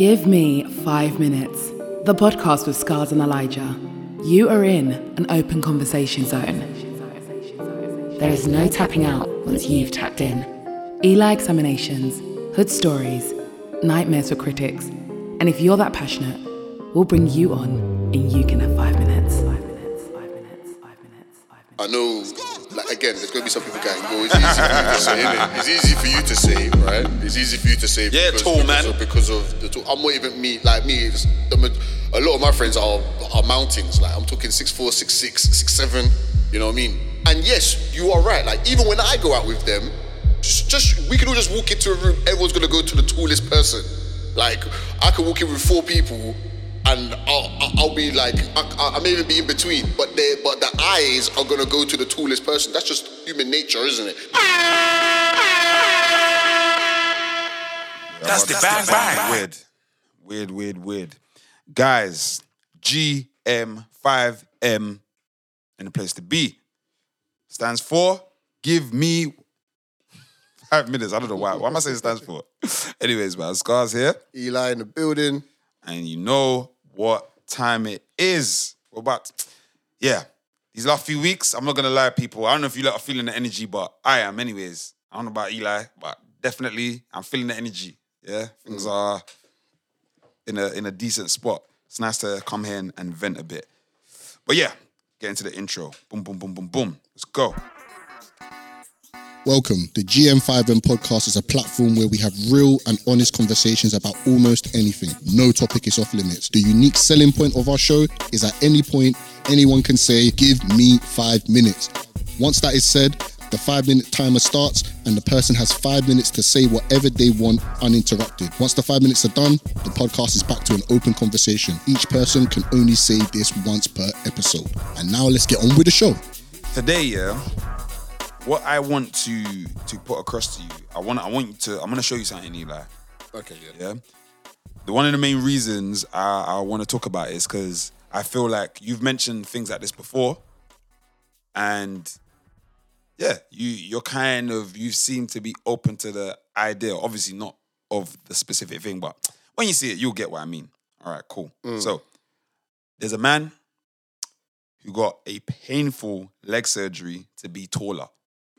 Give me five minutes. The podcast with Scarz and Elijah. You are in an open conversation zone. There is no tapping out once you've tapped in. Eli examinations, hood stories, nightmares for critics. And if you're that passionate, we'll bring you on and you can have five minutes. Five minutes, five minutes, five minutes, five minutes. I know, like again, there's gonna be some people going, "Well, it's easy for you to say? It's easy for you to say, right? It's easy for you to say, Yeah, because, tall because man. Of, because of the tall. I'm not even me, like me. It's, a lot of my friends are are mountains. Like I'm talking six four, six six, six seven. You know what I mean? And yes, you are right. Like even when I go out with them, just, just we can all just walk into a room. Everyone's gonna go to the tallest person. Like I could walk in with four people. And I'll, I'll- I'll be like, I, I may even be in between, but they, but the eyes are gonna go to the tallest person. That's just human nature, isn't it? That's the bang bang. Weird. Weird, weird, weird. Guys, GM5M in the place to be. Stands for give me five minutes. I don't know why. What am I saying it stands for? Anyways, man, Scarz here. Eli in the building. And you know what time it is. We're about, yeah. These last few weeks, I'm not gonna lie, people. I don't know if you lot are feeling the energy, but I am, anyways. I don't know about Eli, but definitely I'm feeling the energy. Yeah, things mm. are in a in a decent spot. It's nice to come here and, and vent a bit. But yeah, get into the intro. Boom, boom, boom, boom, boom. Let's go. Welcome. The GM5M podcast is a platform where we have real and honest conversations about almost anything. No topic is off limits. The unique selling point of our show is at any point, anyone can say, Give me five minutes. Once that is said, the five minute timer starts and the person has five minutes to say whatever they want uninterrupted. Once the five minutes are done, the podcast is back to an open conversation. Each person can only say this once per episode. And now let's get on with the show. Today, yeah, what I want to to put across to you, I want I want you to I'm gonna show you something, Eli. Okay, yeah. Yeah. The one of the main reasons I, I want to talk about is because I feel like you've mentioned things like this before, and yeah, you you're kind of you seem to be open to the idea. Obviously, not of the specific thing, but when you see it, you'll get what I mean. All right, cool. Mm. So there's a man who got a painful leg surgery to be taller.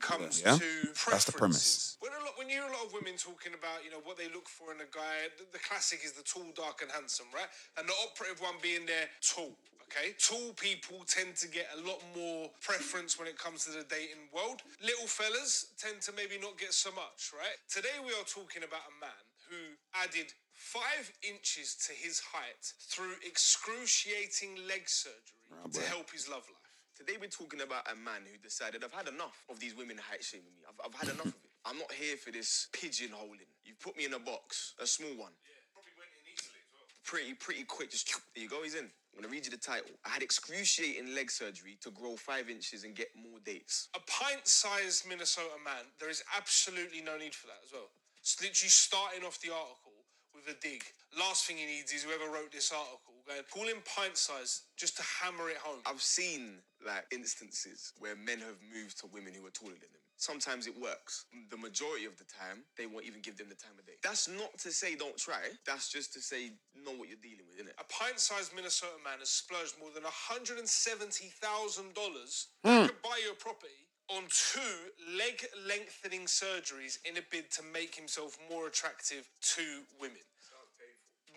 Comes Yeah? to That's the premise. When, lot, when you hear a lot of women talking about, you know, what they look for in a guy, the, the classic is the tall, dark, and handsome, right? And the operative one being there, tall. Okay, tall people tend to get a lot more preference when it comes to the dating world. Little fellas tend to maybe not get so much, right? Today we are talking about a man who added five inches to his height through excruciating leg surgery oh, to help his love life. Today we're talking about a man who decided I've had enough of these women height shaming me. I've, I've had enough of it. I'm not here for this pigeonholing. You've put me in a box, a small one. Yeah, Probably went in easily as well. Pretty, pretty quick. Just there you go. He's in. I'm gonna read you the title. I had excruciating leg surgery to grow five inches and get more dates. a pint-sized Minnesota man, there is absolutely no need for that as well. It's literally starting off the article with a dig. Last thing he needs is whoever wrote this article going, call him pint-sized just to hammer it home. I've seen like instances where men have moved to women who are taller than them. Sometimes it works. The majority of the time, they won't even give them the time of day. That's not to say don't try. That's just to say know what you're dealing with, innit? A pint-sized Minnesota man has splurged more than $170,000 Hmm. to buy your property on two leg lengthening surgeries in a bid to make himself more attractive to women.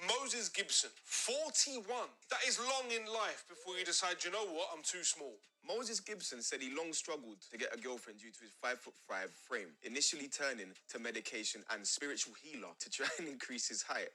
Moses Gibson, 41. That is long in life before you decide, you know what, I'm too small. Moses Gibson said he long struggled to get a girlfriend due to his five foot five frame, initially turning to medication and spiritual healer to try and increase his height.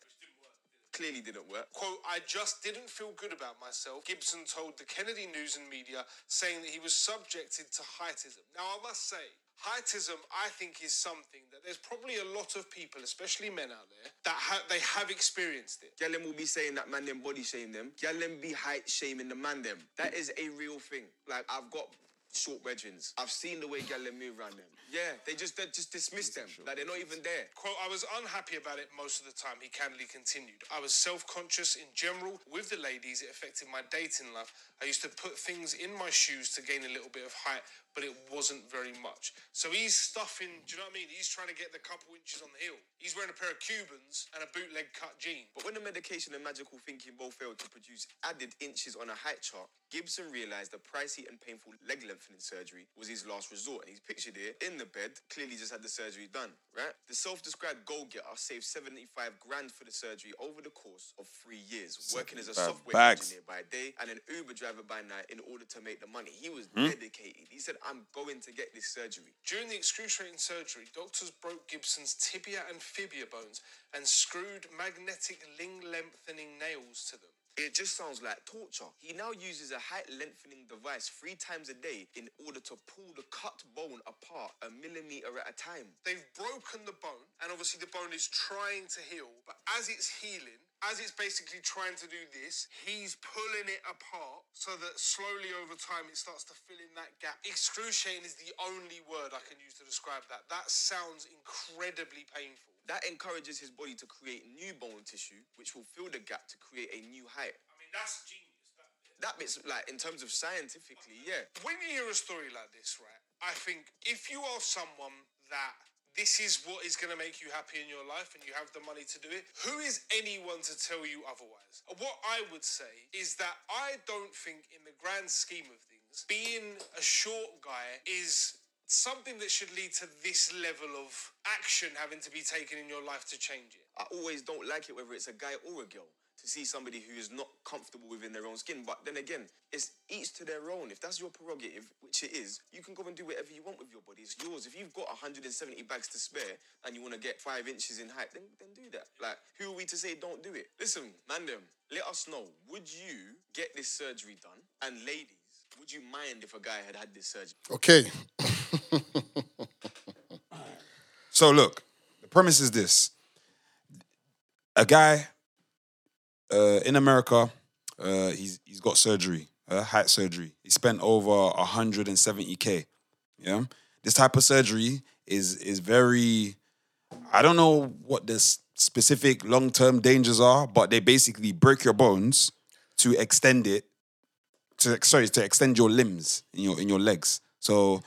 Clearly didn't work. Quote, I just didn't feel good about myself, Gibson told the Kennedy News and Media, saying that he was subjected to heightism. Now, I must say, heightism, I think, is something that there's probably a lot of people, especially men out there, that ha- they have experienced it. Gyal them will be saying that man them body shame them. Gyal them be height shaming the man them. That is a real thing. Like I've got short bedrooms. I've seen the way them move around them. Yeah, they just they just dismiss them. Like they're not even there. Quote, I was unhappy about it most of the time, he candidly continued. I was self conscious in general. With the ladies, it affected my dating life. I used to put things in my shoes to gain a little bit of height, but it wasn't very much. So he's stuffing, do you know what I mean? He's trying to get the couple inches on the heel. He's wearing a pair of Cubans and a bootleg cut jean. But when the medication and magical thinking both failed to produce added inches on a height chart, Gibson realized the pricey and painful leg lengthening surgery was his last resort. And he's pictured here in the bed, clearly just had the surgery done, right? The self described goal getter saved 75 grand for the surgery over the course of three years, working as a software bags. engineer by day and an Uber driver by night in order to make the money. He was Hmm? dedicated. He said, I'm going to get this surgery. During the excruciating surgery, doctors broke Gibson's tibia and fibia bones and screwed magnetic limb lengthening nails to them. It just sounds like torture. He now uses a height lengthening device three times a day in order to pull the cut bone apart a millimeter at a time. They've broken the bone, and obviously the bone is trying to heal. But as it's healing, as it's basically trying to do this, he's pulling it apart so that slowly over time it starts to fill in that gap. Excruciating is the only word I can use to describe that. That sounds incredibly painful. That encourages his body to create new bone tissue, which will fill the gap to create a new height. I mean, that's genius. That bit. That bit's like in terms of scientifically, yeah. When you hear a story like this, right, I think if you are someone that this is what is going to make you happy in your life and you have the money to do it, who is anyone to tell you otherwise? What I would say is that I don't think, in the grand scheme of things, being a short guy is something that should lead to this level of action having to be taken in your life to change it. I always don't like it whether it's a guy or a girl to see somebody who is not comfortable within their own skin. But then again, it's each to their own. If that's your prerogative, which it is, you can go and do whatever you want with your body. It's yours. If you've got 170 bags to spare and you want to get five inches in height, then, then do that. Like, who are we to say don't do it? Listen, man, them, let us know. Would you get this surgery done? And ladies, would you mind if a guy had had this surgery? Okay. So look, the premise is this: a guy uh, in America, uh, he's he's got surgery, uh, height surgery. He spent over hundred and seventy k. Yeah, this type of surgery is is very. I don't know what the specific long term dangers are, but they basically break your bones to extend it. To sorry, to extend your limbs in your in your legs. So,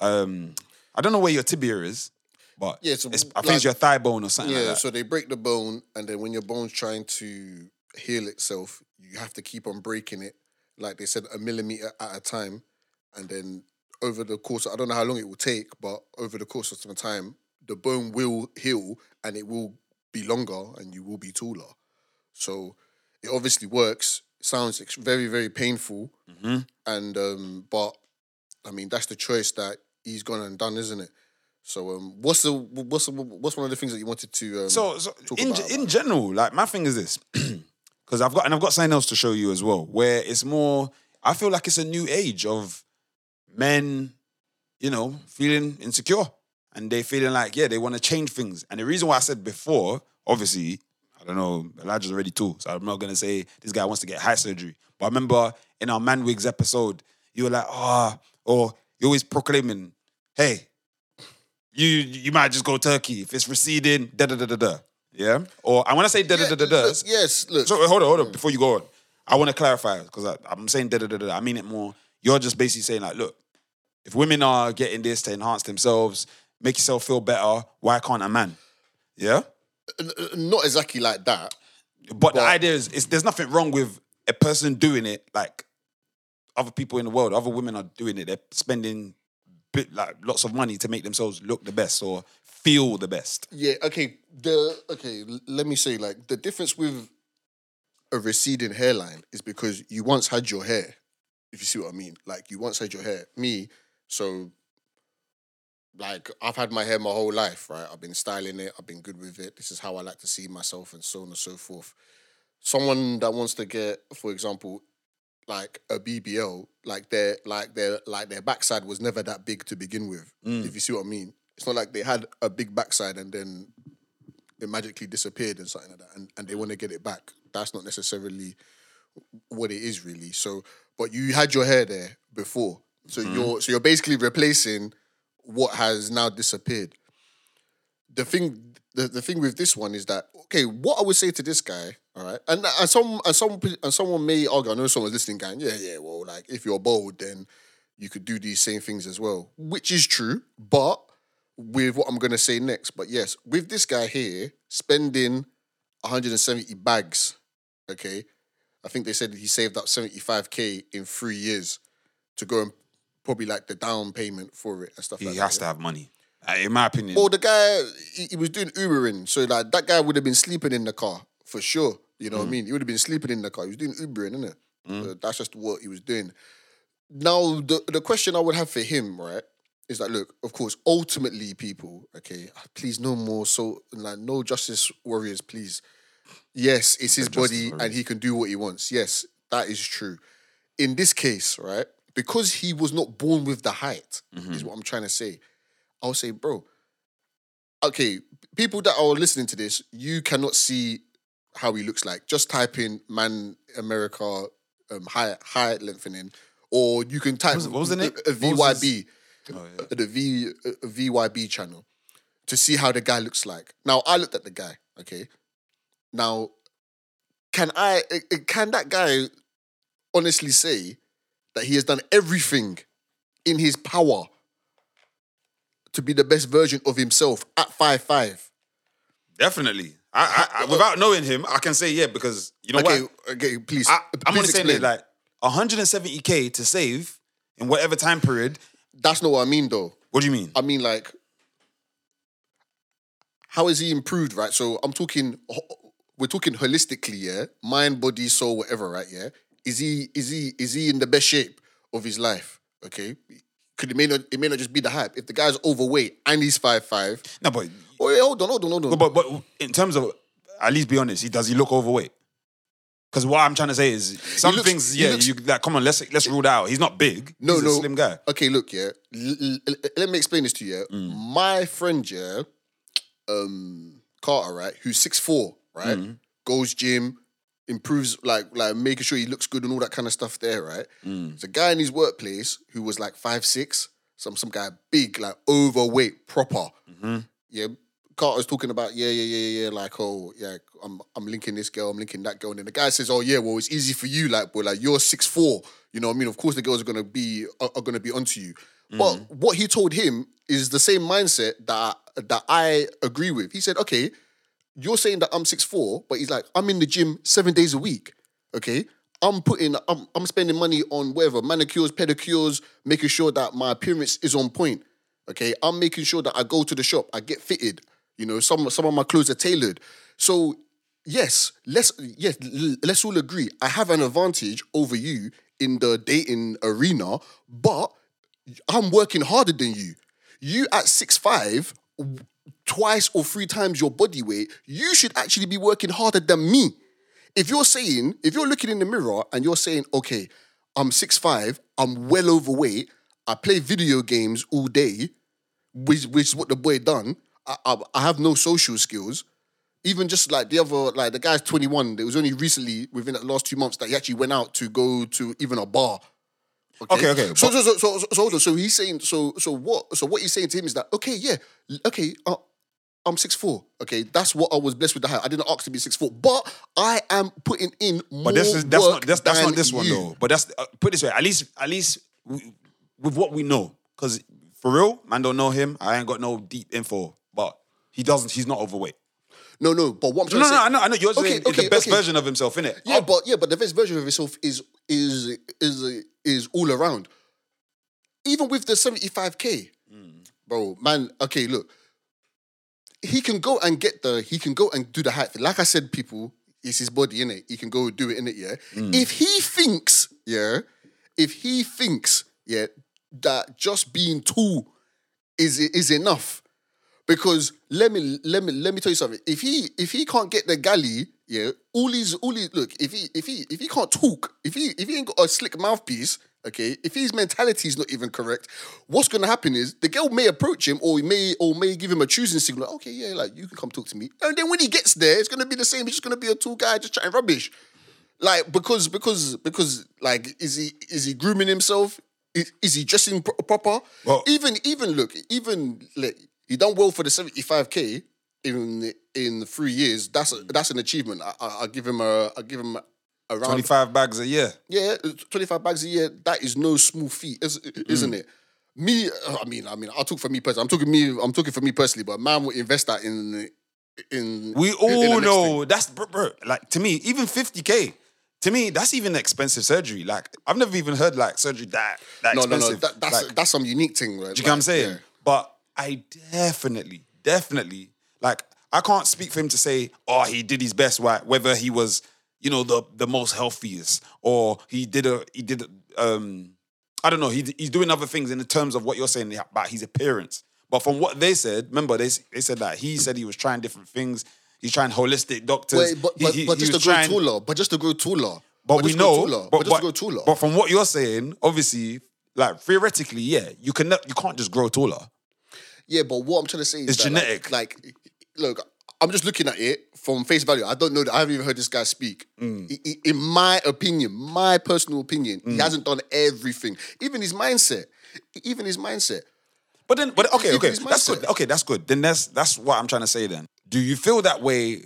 um, I don't know where your tibia is, but Yeah, so it's, I like- think it's your thigh bone or something Yeah, like that. so they break the bone, and then when your bone's trying to heal itself, you have to keep on breaking it, like they said, a millimeter at a time, and then over the course, I don't know how long it will take, but over the course of some time, the bone will heal, and it will be longer, and you will be taller. So it obviously works. Sounds very very painful, Mm-hmm. and um, but I mean that's the choice that he's gone and done, isn't it? So um, what's the what's the, what's one of the things that you wanted to um, So, so talk in, about? in general, like my thing is this, because I've got and I've got something else to show you as well, where it's more. I feel like it's a new age of men, you know, feeling insecure and they feeling like yeah they want to change things. And the reason why I said before, obviously, I don't know, Elijah's already too, so I'm not gonna say this guy wants to get height surgery. But I remember in our Man Wigs episode, you were like, ah, or you're always proclaiming, hey, you you might just go Turkey if it's receding, da da da da da. Yeah, or I want to say da da da da da. yes, look. So hold on, hold on. Before you go on, I want to clarify because I'm saying da da da da. I mean it more. You're just basically saying like, look, if women are getting this to enhance themselves, make yourself feel better, why can't a man? Yeah. Not exactly like that. But, the But- idea is, is there's nothing wrong with a person doing it like other people in the world, other women are doing it. They're spending bit like lots of money to make themselves look the best or feel the best. Yeah. Okay. The okay. Let me say, like, the difference with a receding hairline is because you once had your hair. If you see what I mean, like you once had your hair. Me, so like I've had my hair my whole life, right? I've been styling it. I've been good with it. This is how I like to see myself, and so on and so forth. Someone that wants to get, for example, like a BBL, like their like their like their backside was never that big to begin with. Mm. If you see what I mean, it's not like they had a big backside and then it magically disappeared and something like that, and, and they mm. want to get it back. That's not necessarily what it is really. So, but you had your hair there before. So mm-hmm. you're so you're basically replacing what has now disappeared. The thing the, the thing with this one is that okay, what I would say to this guy, all right, and and some and some and someone may argue. I know someone's listening, going, yeah, yeah, well, like if you're bold, then you could do these same things as well, which is true. But with what I'm gonna say next, but yes, with this guy here spending 170 bags, okay, I think they said he saved up 75k in three years to go and probably like the down payment for it and stuff like that. He like has that. to have money. Uh, In my opinion. Well, the guy he, he was doing Ubering, so like that guy would have been sleeping in the car for sure. You know what I mm. mean? He would have been sleeping in the car. He was doing Ubering, innit? Mm. So that's just what he was doing. Now, the the question I would have for him, right, is that look, of course, ultimately, people, okay, please no more so like no justice warriors, please. Yes, it's his body and he can do what he wants. Yes, that is true. In this case, right, because he was not born with the height, is mm-hmm. what I'm trying to say. I'll say, bro, okay, people that are listening to this, you cannot see how he looks like. Just type in man America um, height, height lengthening, or you can type was what was the name? a, a What VYB, Oh, uh, the V a VYB channel to see how the guy looks like. Now I looked at the guy. Okay, now can I uh, uh, can that guy honestly say that he has done everything in his power to be the best version of himself at five five? Definitely. I, I, I, without knowing him, I can say yeah because you know Okay, what? okay, please. I, I'm please only saying explain. it like 170k to save in whatever time period. That's not what I mean, though. What do you mean? I mean, like, how is he improved, right? So I'm talking, we're talking holistically, yeah, mind, body, soul, whatever, right? Yeah, is he, is he, is he in the best shape of his life? Okay, could it may not, it may not just be the hype. If the guy's overweight and he's five five, No, but oh, wait, hold on, hold on, hold on. but but in terms of at least be honest, he does he look overweight? Because what I'm trying to say is some looks- things, yeah, looks- you like come on, let's let's rule that out. He's not big. No, He's no. a slim guy. Okay, look, yeah. L- l- l- let me explain this to you. Yeah? My friend, yeah, um, Carter, right, who's six four, right, goes gym, improves like like making sure he looks good and all that kind of stuff. There, right. Mm. There's a guy in his workplace who was like five six, some some guy big, like overweight, proper. Mm-hmm. Yeah. Carter's talking about yeah, yeah, yeah, yeah, like oh yeah, I'm I'm linking this girl, I'm linking that girl, and then the guy says, oh yeah, well it's easy for you, like boy, like you're six four, you know what I mean? Of course the girls are gonna be are, are gonna be onto you, but mm. what he told him is the same mindset that that I agree with. He said, okay, you're saying that I'm six four, but he's like I'm in the gym seven days a week, okay. I'm putting, I'm, I'm spending money on whatever manicures, pedicures, making sure that my appearance is on point. Okay, I'm making sure that I go to the shop, I get fitted. You know, some some of my clothes are tailored. So yes, let's yes, let's all agree. I have an advantage over you in the dating arena, but I'm working harder than you. You at six five, twice or three times your body weight. You should actually be working harder than me. If you're saying, if you're looking in the mirror and you're saying, okay, I'm six five, I'm well overweight, I play video games all day, which which is what the boy done. I, I, I have no social skills. Even just like the other, like the guy's 21. It was only recently, within the last two months, that he actually went out to go to even a bar. Okay, okay, So, so, so, so, so, so. So he's saying, so, so what? So what he's saying to him is that, okay, yeah, okay, uh, I'm six four. Okay, that's what I was blessed with the height. I didn't ask to be six four, but I am putting in more But this is that's not that's, that's not this one you. though. But that's uh, put this way. At least at least w- with what we know, because for real, man, don't know him. I ain't got no deep info, but he doesn't. He's not overweight. No, no, but what I'm No, trying no, to no. say, I know. I know. You're Okay, saying okay, the best okay. version of himself, innit? Yeah, but yeah, but the best version of himself is is is is all around. Even with the 75k, bro, man. Okay, look, he can go and get the he can go and do the height. Like I said, people, it's his body, in it. He can go do it, in it. Yeah. Mm. If he thinks, yeah, if he thinks, yeah, that just being tall is is enough, because let me let me let me tell you something. If he if he can't get the galley, yeah, all he's all he look if he if he if he can't talk, if he if he ain't got a slick mouthpiece, okay, if his mentality is not even correct, what's gonna happen is the girl may approach him or he may or may give him a choosing signal. Like, okay, yeah, like you can come talk to me, and then when he gets there, it's gonna be the same. He's just gonna be a tall guy just chatting rubbish, like because because because like is he is he grooming himself? is, is he dressing pro- proper? Well- even even look, even like, he done well for the seventy five k in in three years. That's a, that's an achievement. I, I, I give him a I give him around 25 bags a year. yeah, 25 bags a year, that is no small feat, is, isn't it? Me, I mean, I mean, I'll talk for me personally. I'm talking me, I'm talking for me personally, but man will invest that in in We all next know thing. that's bro, bro, like to me, even 50k. To me, that's even expensive surgery. Like I've never even heard like surgery that that No, no, expensive. no. That, that's Like, that's some unique thing, right? Do you get what I'm saying? But I definitely, definitely, like, I can't speak for him to say, oh, he did his best, right? Whether he was, you know, the the most healthiest, or he did a he did a, um, I don't know, he, he's doing other things in the terms of what you're saying about his appearance. But from what they said, remember they they said that he said he was trying different things. He's trying holistic doctors. Wait, but but, he- but just to grow trying- taller, but just to grow taller. but, we to grow know, taller, but, but just to grow taller. but from what you're saying, obviously, like theoretically, yeah, you can you can't just grow taller. Yeah, but what I'm trying to say is It's that, genetic. Like, like, look, I'm just looking at it from face value. I don't know that. I haven't even heard this guy speak. Mm. I- I- In my opinion, my personal opinion, he hasn't done everything. Even his mindset. Even his mindset. But then, but okay, okay, that's good. Okay, that's good. Then that's that's what I'm trying to say. Then, do you feel that way,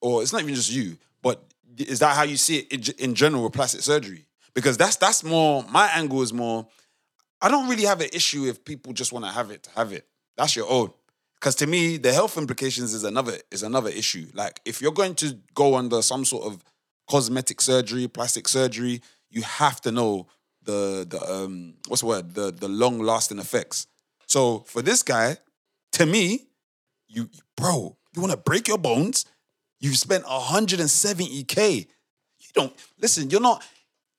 or it's not even just you, but is that how you see it in, in general with plastic surgery? Because that's that's more my angle is more. I don't really have an issue if people just want to have it to have it. That's your own. Because to me, the health implications is another is another issue. Like if you're going to go under some sort of cosmetic surgery, plastic surgery, you have to know the the um what's the word the the long lasting effects. So for this guy, to me, you bro, you want to break your bones? You've spent 170k. You don't listen. You're not.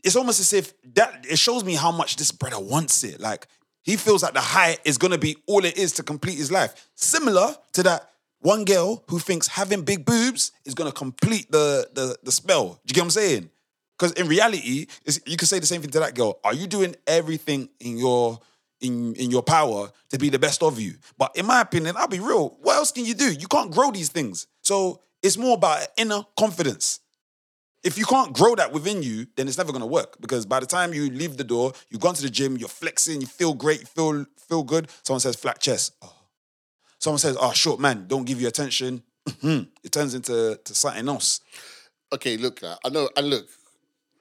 It's almost as if that it shows me how much this brother wants it. Like he feels like the height is gonna be all it is to complete his life. Similar to that one girl who thinks having big boobs is gonna complete the the, the spell. Do you get what I'm saying? Because in reality, you can say the same thing to that girl. Are you doing everything in your in in your power to be the best of you? But in my opinion, I'll be real. What else can you do? You can't grow these things. So it's more about inner confidence. If you can't grow that within you, then it's never gonna work. Because by the time you leave the door, you've gone to the gym, you're flexing, you feel great, you feel feel good. Someone says flat chest. Oh. Someone says, "Oh, short man, don't give you attention." Mm-hmm. it turns into to something else. Okay, look, I know, and look,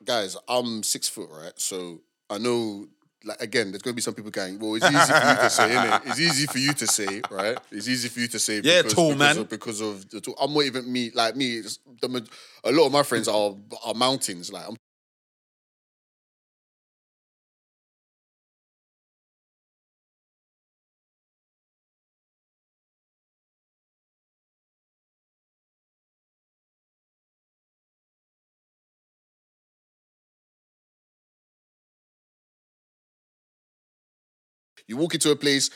guys, I'm six foot, right? So I know, like, again, there's going to be some people going, well, it's easy for you to say, innit? It's easy for you to say, right? It's easy for you to say, Yeah, because, tall because man. Of, because of the tall. I'm not even me, like me. it's The, a lot of my friends are are mountains. Like, I'm You walk into a place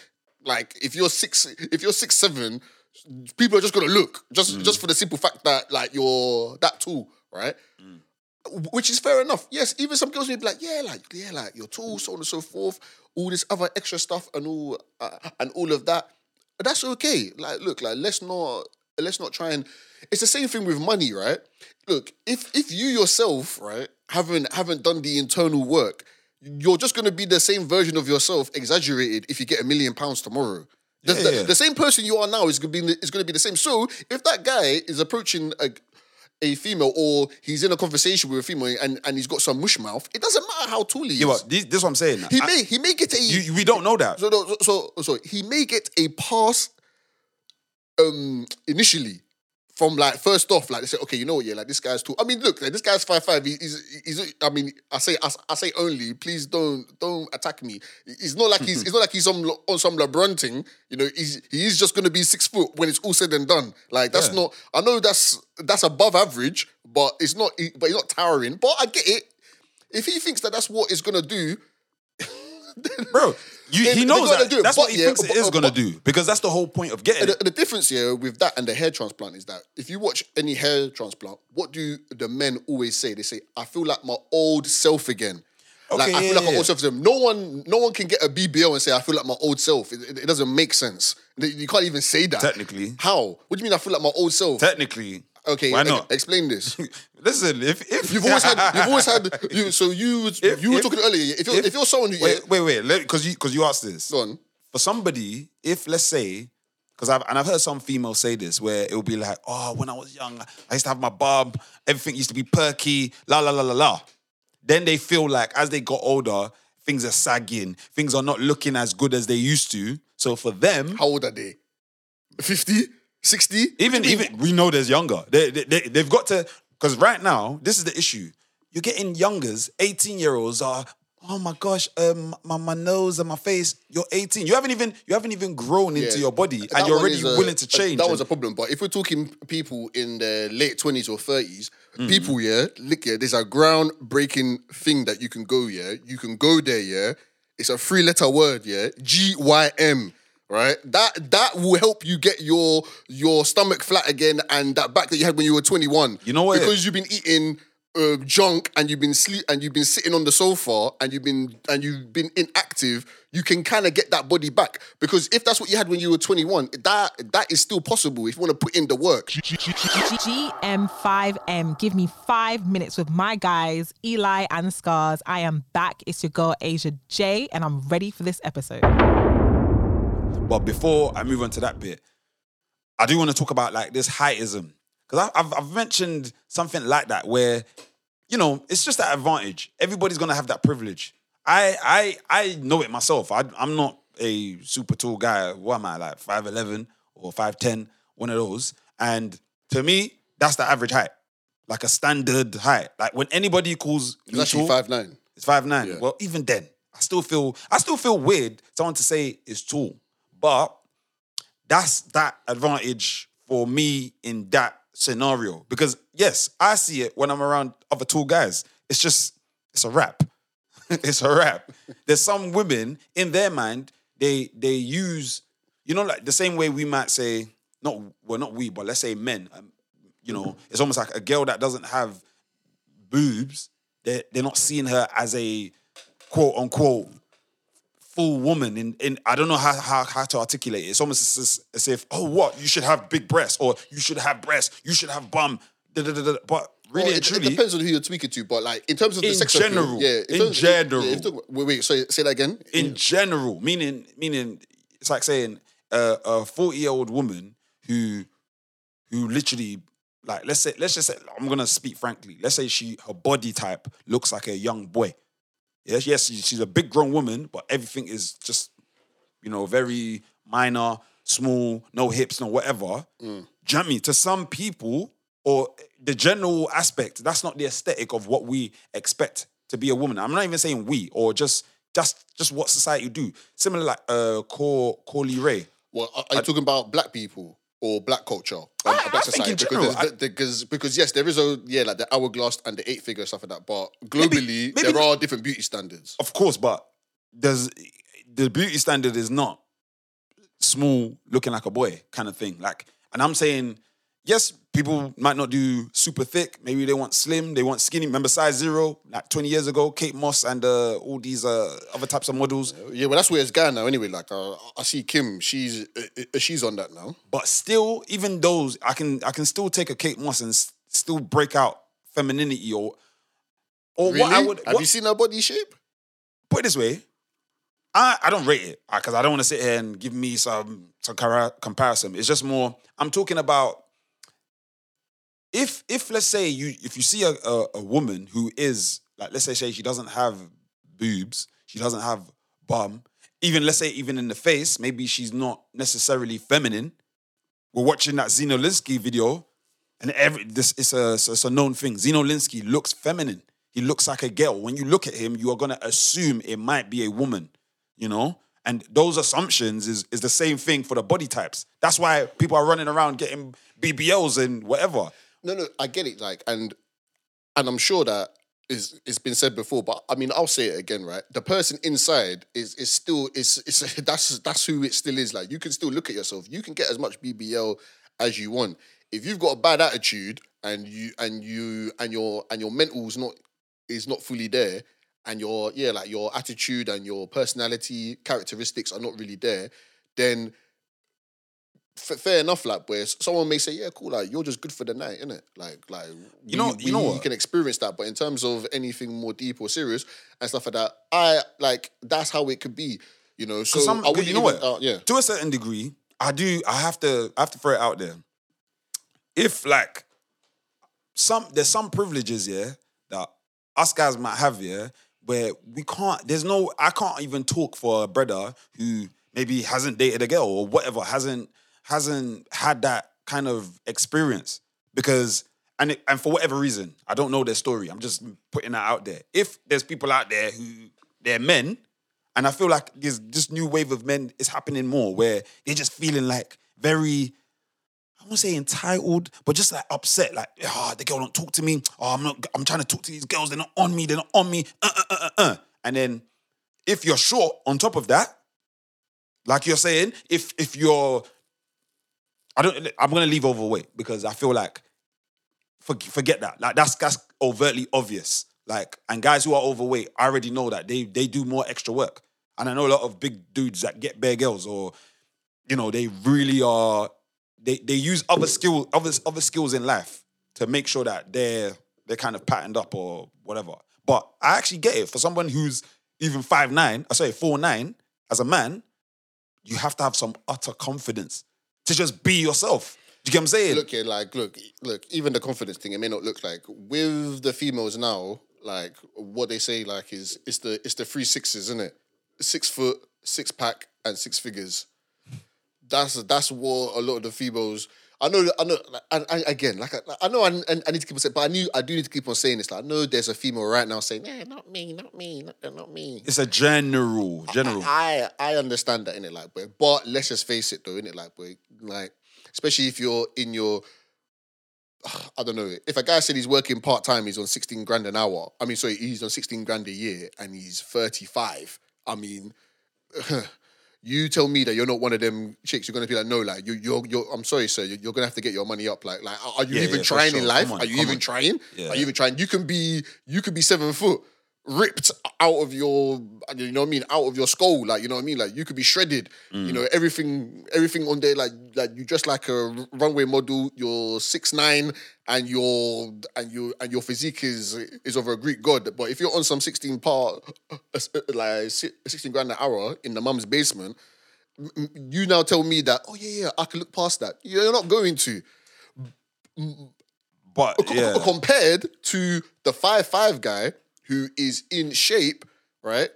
like if you're six, if you're six seven, people are just gonna look just Mm. just for the simple fact that like you're that tall, right? Mm. Which is fair enough. Yes, even some girls may be like, yeah, like yeah, like you're tall, so on and so forth. All this other extra stuff and all uh, and all of that. But that's okay. Like, look, like let's not let's not try and. It's the same thing with money, right? Look, if if you yourself, right, haven't haven't done the internal work, you're just gonna be the same version of yourself, exaggerated. If you get a million pounds tomorrow, the, Yeah, the- yeah. the same person you are now is gonna be is gonna be the same. So if that guy is approaching a a female or he's in a conversation with a female and, and he's got some mush mouth, it doesn't matter how tall he is. Yeah, but this, this is what I'm saying. he I- may he may get a you, we don't know that. so, so, so, so he may get a pass um initially from like first off, like they say, okay, you know what, yeah, like this guy's too. I mean, look, like, this guy's five five. He, he's, he's. I mean, I say, I, I say only. Please don't, don't attack me. It's not like he's. it's not like he's some on some LeBron thing. You know, he's he is just gonna be six foot when it's all said and done. Like that's Yeah. not. I know that's that's above average, but it's not. But he's not towering. But I get it. If he thinks that that's what it's gonna do, bro. You, They- he knows that. do it, That's what he yeah, thinks it but- is uh, gonna do because that's the whole point of getting And it. the, the difference here with that and the hair transplant is that if you watch any hair transplant, what do the men always say? They say, "I feel like my old self again." Okay, like I feel yeah, like my old self. No one, no one can get a BBL and say, "I feel like my old self." It, it- it doesn't make sense. You can't even say that. Technically. how? What do you mean? I feel like my old self. Technically, Okay, Why not? explain this. Listen, if if You've always had. You've always had. You, so you If- you were if- talking earlier. If you're if- if you're someone who wait, wait, wait, because you because you asked this. go on. for somebody, if let's say, because I've and I've heard some females say this, where it will be like, oh, when I was young, I used to have my bob, everything used to be perky, la la la la la. Then they feel like as they got older, things are sagging, things are not looking as good as they used to. So for them, How old are they? 50? 60? even even we know there's younger. They, they, they they've got to because right now this is the issue. You're getting youngers. 18 year olds are. Oh my gosh, um, my, my nose and my face. You're 18. You haven't even you haven't even grown into Yeah. your body, That and you're one already is a- willing to change. That was a problem. But if we're talking people in their late twenties or 30s, Mm. people, yeah, look, yeah, there's a groundbreaking thing that you can go, yeah, you can go there, yeah. It's a three-letter word, yeah, G Y M. Right, that that will help you get your your stomach flat again and that back that you had when you were 21. You know what? Because you've been eating uh, junk and you've been sleep and you've been sitting on the sofa and you've been and you've been inactive, you can kind of get that body back. Because if that's what you had when you were 21, that that is still possible if you want to put in the work. GM5M. Give me five minutes with my guys, Eli and Scarz. I am back. It's your girl, Asia J, and I'm ready for this episode. But before I move on to that bit, I do want to talk about like this heightism because I've, I've mentioned something like that where you know it's just that advantage. Everybody's gonna have that privilege. I I I know it myself. I, I'm not a super tall guy. What am I like five eleven or five ten? One of those. And to me, that's the average height, like a standard height. Like when anybody calls It's me actually tall, five nine. it's five nine. Yeah. Well, even then, I still feel I still feel weird someone to say is tall, but that's that advantage for me in that scenario because yes, I see it when I'm around other tall guys. It's just it's a rap. it's a rap. There's some women in their mind they they use you know like the same way we might say not well not we but let's say men um, you know it's almost like a girl that doesn't have boobs they're, they're not seeing her as a quote unquote full woman in, in I don't know how, how how to articulate it. It's almost as, as if, oh what, you should have big breasts or you should have breasts, you should have bum. da, da, da, da. But really Well, it, truly, it depends on who you're speaking to, but like in terms of the In sex appeal, general. yeah, In terms- general. yeah, wait, wait, sorry, say that again. in general, meaning meaning it's like saying uh, a 40 year old woman who who literally like let's say let's just say I'm gonna speak frankly. Let's say she her body type looks like a young boy. Yes, yes, she's a big grown woman, but everything is just you know very minor, small, no hips, no whatever. Do you know I mean? To some people, or the general aspect, that's not the aesthetic of what we expect to be a woman. I'm not even saying we, or just just just what society do. Similar like uh Cor Corley Ray. Well, are, are you talking about black people or black culture? Um, I- black I think in because, general, there's- because because yes, there is a yeah like the hourglass and the eight figure stuff like that. But globally, maybe- there are different beauty standards. Of course, but there's the beauty standard is not small looking like a boy kind of thing. Like, and I'm saying, yes, people might not do super thick. Maybe they want slim, they want skinny. Remember size zero, like 20 years ago, Kate Moss and uh, all these uh, other types of models. Yeah, well, that's where it's going now. Anyway, like uh, I see Kim, she's uh, uh, she's on that now. But still, even those, I can I can still take a Kate Moss and s- still break out femininity or or Really? what I would Have what- you seen her body shape? put it this way, I, I don't rate it because I don't want to sit here and give me some some comparison. It's just more. I'm talking about if if let's say you if you see a, a a woman who is like let's say say she doesn't have boobs, she doesn't have bum, even let's say even in the face, maybe she's not necessarily feminine. We're watching that Zeno Linsky video, and every this is a it's a known thing. Zeno Linsky looks feminine. He looks like a girl. When you look at him, you are gonna assume it might be a woman. You know, and those assumptions is is the same thing for the body types. That's why people are running around getting BBLs and whatever. No, no, I get it. Like, and and I'm sure that is it's been said before, but I mean, I'll say it again, right? The person inside is is still is is that's that's who it still is. Like, you can still look at yourself. You can get as much BBL as you want. If you've got a bad attitude and you and you and your and your mental's not is not fully there, and your yeah, like your attitude and your personality characteristics are not really there, then fair enough, like, where someone may say, yeah, cool, like, you're just good for the night, innit? Like, like, You know- we- you know what? can experience that, but in terms of anything more deep or serious and stuff like that, I like that's how it could be, you know. So some, I you know even- what? uh, yeah. To a certain degree, I do. I have to. I have to throw it out there. If like some, there's some privileges, yeah, that us guys might have, yeah, where we can't. There's no. I can't even talk for a brother who maybe hasn't dated a girl or whatever, hasn't hasn't had that kind of experience because. And, it, and for whatever reason, I don't know their story. I'm just putting that out there. If there's people out there who they're men, and I feel like there's this new wave of men is happening more where they're just feeling like very, I won't say entitled, but just like upset. Like, oh, the girl don't talk to me. Oh, I'm not, I'm trying to talk to these girls. They're not on me. They're not on me. Uh, uh, uh, uh, uh. And then if you're short on top of that, like you're saying, if if you're, I don't, I'm gonna leave overweight because I feel like forget that. Like that's that's overtly obvious. Like, and guys who are overweight, I already know that they they do more extra work. And I know a lot of big dudes that get bare girls, or you know, they really are. They they use other skill other other skills in life to make sure that they're they're kind of patterned up or whatever. But I actually get it for someone who's even five nine. Uh, I say four nine as a man, you have to have some utter confidence to just be yourself. Do you get what I'm saying? Look here, like, look, look. Even the confidence thing, it may not look like with the females now. Like what they say, like is it's the it's the three sixes, isn't it? Six foot, six pack, and six figures. That's that's what a lot of the females. I know, I know, and, and again, like I, I know, I, I need to keep on saying, but I knew I do need to keep on saying this. Like I know there's a female right now saying, "Yeah, not me, not me, not, not me." It's a general, general. I I understand that in it, like, boy. But let's just face it, though, in it, like, boy, like, especially if you're in your, I don't know, if a guy said he's working part time, he's on sixteen grand an hour. I mean, sorry, he's on sixteen grand a year, and he's thirty five. I mean, you tell me that you're not one of them chicks. You're gonna be like, no, like, you, you're, you're. I'm sorry, sir. You're, you're gonna have to get your money up. Like, like, are you Yeah, even yeah, trying sure. in life? On, are you even on. trying? Yeah. Are you even trying? You can be, you could be seven foot, ripped out of your, you know what I mean, out of your skull. Like, you know what I mean. Like, you could be shredded. Mm. You know, everything, everything on there. Like, like you just like a runway model. You're six nine, and your and your and your physique is is of a Greek god. But if you're on some sixteen part, like sixteen grand an hour in the mum's basement. You now tell me that, oh yeah, yeah, I can look past that. You're not going to. But yeah, compared to the five five guy who is in shape, right?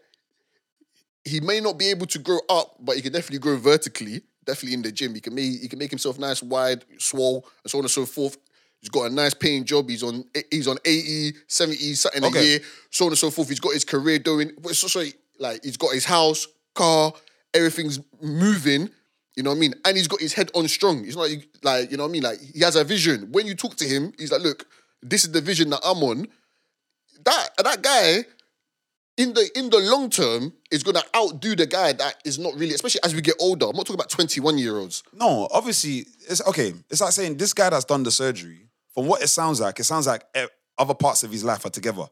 He may not be able to grow up, but he can definitely grow vertically. Definitely in the gym, he can make he can make himself nice, wide, swole, and so on and so forth. He's got a nice paying job. He's on he's on 80, 70 something a year, so on and so forth. He's got his career doing. So, sorry, like he's got his house, car, everything's moving. You know what I mean? And he's got his head on strong. He's not like, like you know what I mean? Like he has a vision. When you talk to him, he's like, look, this is the vision that I'm on. That that guy, in the in the long term, is gonna outdo the guy that is not really, especially as we get older. I'm not talking about 21 year olds. no, obviously, it's okay. It's like saying this guy that's done the surgery. From what it sounds like, it sounds like other parts of his life are together.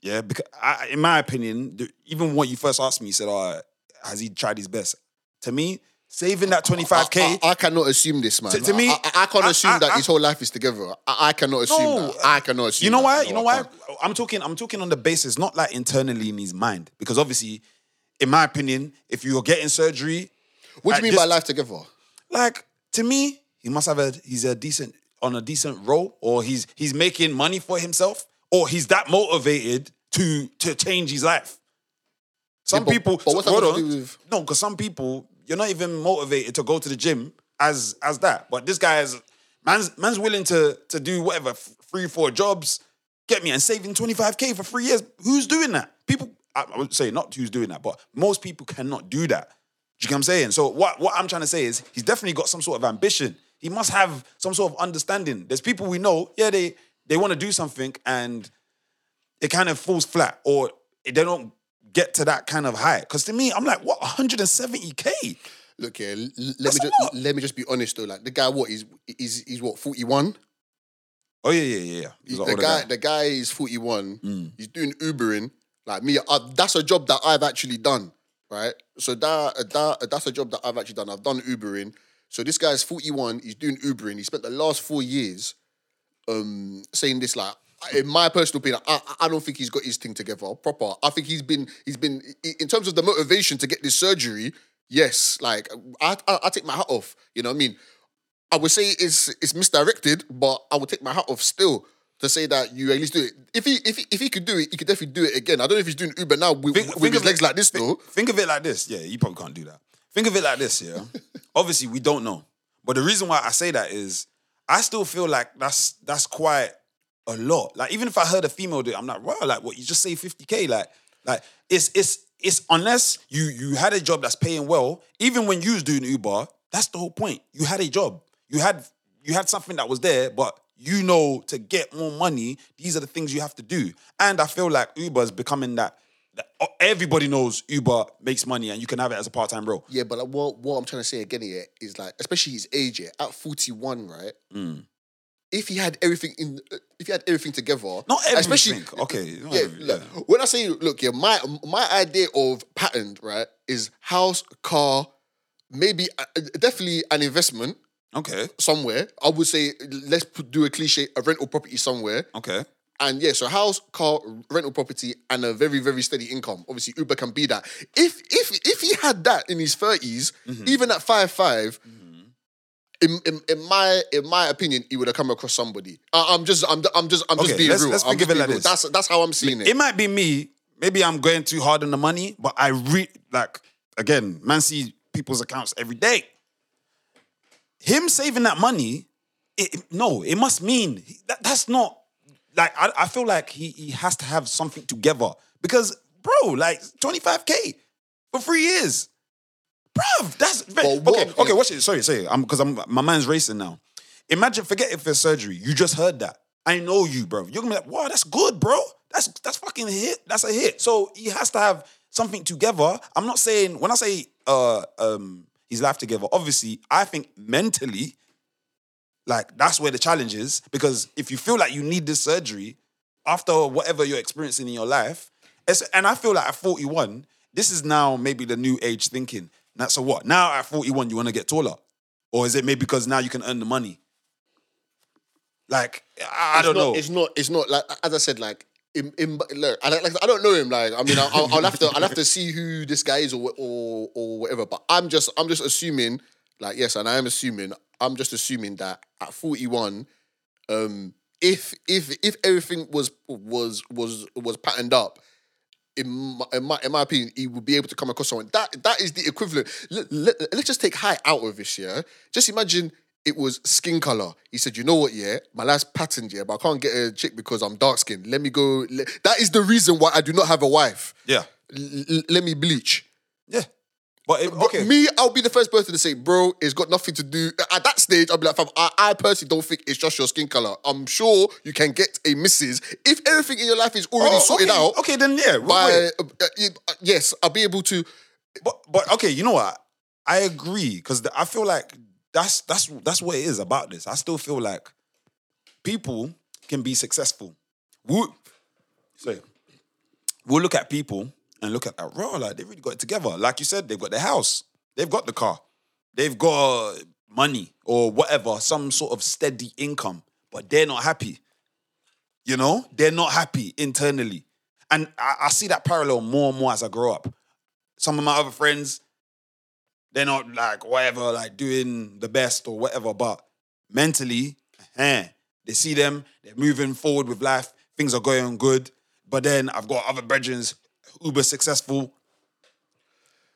Yeah, because I, in my opinion, even when you first asked me, you said, "Oh, has he tried his best?" To me, saving that twenty five k. I, I cannot assume this, man. To- to me, I, I, I can't I- assume I- that I- his whole life is together. I, I cannot assume No, that. I cannot assume. You know that. why? No, you know why? I'm talking. I'm talking on the basis, not like internally in his mind, because obviously, in my opinion, if you're getting surgery, What do you mean by life together? like to me, he must have a he's a decent on a decent role, or he's he's making money for himself, or he's that motivated to to change his life. Some Yeah, but- people, but what's that hold on. do with- no? Because some people, you're not even motivated to go to the gym as as that. But this guy is man's man's willing to to do whatever three four jobs, get me and saving twenty five k for three years. Who's doing that? People, I, I would say not who's doing that, but most people cannot do that. Do you get what I'm saying? So what what I'm trying to say is he's definitely got some sort of ambition. He must have some sort of understanding. There's people we know, yeah, they they want to do something and it kind of falls flat or they don't get to that kind of height. Because to me, I'm like, what, 170k? Look here. Let me That's just let me just be honest though. Like the guy, what he's he's he's what 41. Oh yeah, yeah, yeah. He's the older guy, the guy is 41. Mm. He's doing Ubering. Like me, I, that's a job that I've actually done, right? So that, that that's a job that I've actually done. I've done Ubering. So this guy's 41, he's doing Ubering. He spent the last four years um, saying this like in my personal opinion, I, I don't think he's got his thing together proper. I think he's been he's been in terms of the motivation to get this surgery. Yes, like I I, I take my hat off. You know what I mean? I would say it's it's misdirected, but I would take my hat off still to say that you at least do it. If he if he, if he could do it, he could definitely do it again. I don't know if he's doing Uber now with, Think- with think his legs it- like this think, though. Think of it like this. Yeah, you probably can't do that. Think of it like this. Yeah. Obviously, we don't know, but the reason why I say that is I still feel like that's that's quite a lot. Like even if I heard a female do it, I'm like, wow, like what you just say 50k, like like it's it's it's unless you you had a job that's paying well. Even when you was doing Uber, that's the whole point. You had a job. You had you had something that was there, but you know to get more money, these are the things you have to do. And I feel like Uber is becoming that. that everybody knows Uber makes money, and you can have it as a part time role. Yeah, but like, what what I'm trying to say again here is like, especially his age here at 41, right? Mm. If he had everything in, if he had everything together, Not especially everything. Okay, not yeah, every- look, yeah. when I say look, yeah, my my idea of pattern, right, is house, car, maybe uh, definitely an investment Okay, somewhere. I would say let's put, do a cliche, a rental property somewhere. okay. And yeah, so house, car, rental property, and a very, very steady income. Obviously, Uber can be that. If if if he had that in his 30s, Mm-hmm. even at five five, in, in, in my in my opinion, he would have come across somebody. I, I'm just I'm I'm just I'm Okay, just being let's- real. let's I'm just being like real. this. That's that's how I'm seeing it. It might be me. Maybe I'm going too hard on the money, but I read like again, man see people's accounts every day. Him saving that money, it, it- no, it must mean that, that's not like I, I feel like he he has to have something together because bro, like 25k for three years. Bruv, that's very, But what- okay. Okay, watch it. Sorry, sorry. I'm because I'm my mind's racing now. Imagine, forget if it's surgery. You just heard that. I know you, bro. You're gonna be like, wow, that's good, bro. That's that's fucking a hit. That's a hit. So he has to have something together. I'm not saying when I say uh um his life together, obviously, I think mentally, like that's where the challenge is. Because if you feel like you need this surgery after whatever you're experiencing in your life, it's, and I feel like at 41, this is now maybe the new age thinking. Now, so what? Now at 41, you want to get taller? Or is it maybe because now you can earn the money? Like, I, I don't not, know. It's not. It's not like as I said. Like in, in look, I, like, I don't know him. Like I mean, I'll, I'll- I'll have to. I'll have to see who this guy is or or or whatever. But I'm just. I'm just assuming. Like yes, and I am assuming. I'm just assuming that at 41, um, if if if everything was was was was patterned up. In my, in my in my opinion, he would be able to come across someone that that is the equivalent. Let, let, let's just take height out of this, yeah. Just imagine it was skin color. He said, "You know what? Yeah, my last patterned, yeah, but I can't get a chick because I'm dark skinned. Let me go. le- that is the reason why I do not have a wife. yeah. L- let me bleach. Yeah. But, okay. me, I'll be the first person to say, bro, it's got nothing to do. At that stage, I'll be like, fam, I, I personally don't think it's just your skin color. I'm sure you can get a missus if everything in your life is already Oh, sorted okay. out. Okay, then yeah. By uh, uh, uh, yes, I'll be able to. But but okay, you know what? I agree because I feel like that's that's that's what it is about this. I still feel like people can be successful. We sorry, we'll look at people and look at that raw like they really got it together. Like you said, they've got their house, they've got the car, they've got money or whatever, some sort of steady income, but they're not happy. You know, they're not happy internally. And I, I see that parallel more and more as I grow up some of my other friends, they're not like whatever, like doing the best or whatever, but mentally, eh, they see them, they're moving forward with life, things are going good. But then I've got other brethren, uber successful.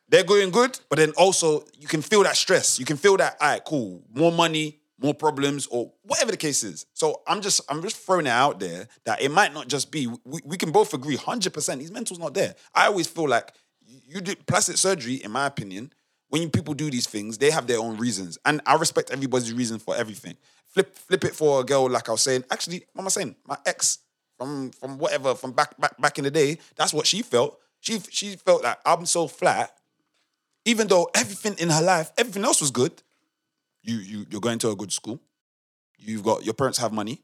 They're going good, but then also you can feel that stress. You can feel that, all right, cool, more money, more problems, or whatever the case is. So I'm just, I'm just throwing it out there that it might not just be. We, we can both agree, hundred percent, his mental's not there. I always feel like you do plastic surgery, in my opinion, when people do these things, they have their own reasons. And I respect everybody's reason for everything. Flip flip it for a girl, like I was saying. Actually, what am I saying? My ex from from whatever, from back back back in the day, that's what she felt. She she felt like I'm so flat, even though everything in her life, everything else was good. You you you're going to a good school. You've got your parents have money.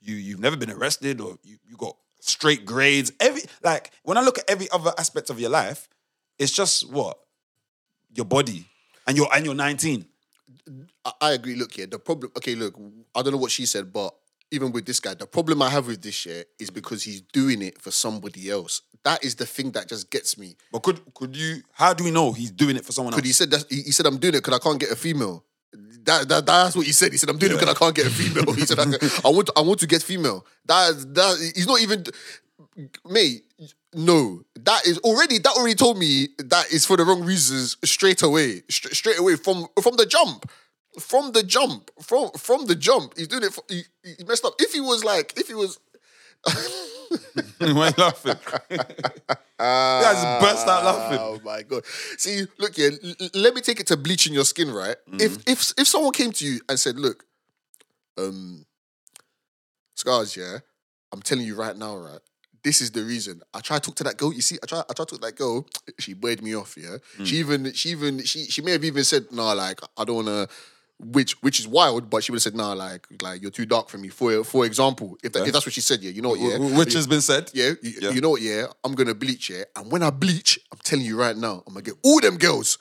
You you've never been arrested or you, you got straight grades. Every like when I look at every other aspect of your life, it's just what? Your body. And you're and you're 19. I, I agree. Look here, the problem. Okay, look, I don't know what she said, but even with this guy, the problem I have with this year is because he's doing it for somebody else. That is the thing that just gets me. But could could you? How do we know he's doing it for someone Could else? he said that he, he said I'm doing it because I can't get a female. That, that that's what he said. He said I'm doing it because I can't get a female. He said I, I want I want to get female. That that he's not even mate. No, that is already that already told me that is for the wrong reasons straight away. Stra- straight away from from the jump. From the jump, from from the jump, he's doing it. For, he, he messed up. If he was like, if he was, you laughing? you guys burst out laughing. Oh my god! See, look here. l- l- let me take it to bleaching your skin, right? Mm-hmm. If if if someone came to you and said, "Look, um, Scarz, yeah, I'm telling you right now, right." This is the reason. I try to talk to that girl. You see, I try, I try to talk to that girl. She buried me off. Yeah. She mm. even. She even. She. She may have even said, "No, like I don't want to." Which which is wild, but she would have said, "No, like like you're too dark for me." For for example, if that, if that's what she said, yeah, you know what, yeah, Which has been said. yeah, you, Yeah. you know what? Yeah, I'm gonna bleach. Yeah, and when I bleach, I'm telling you right now, I'm gonna get all them girls.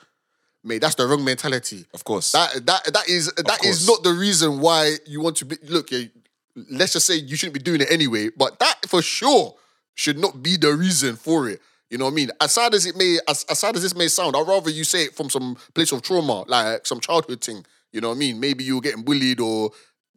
Mate, that's the wrong mentality. Of course. That that that is that is not the reason why you want to be. Look, yeah, let's just say you shouldn't be doing it anyway. But that for sure should not be the reason for it. You know what I mean? As sad as it may, as, as sad as this may sound, I'd rather you say it from some place of trauma, like some childhood thing. You know what I mean? Maybe you were getting bullied or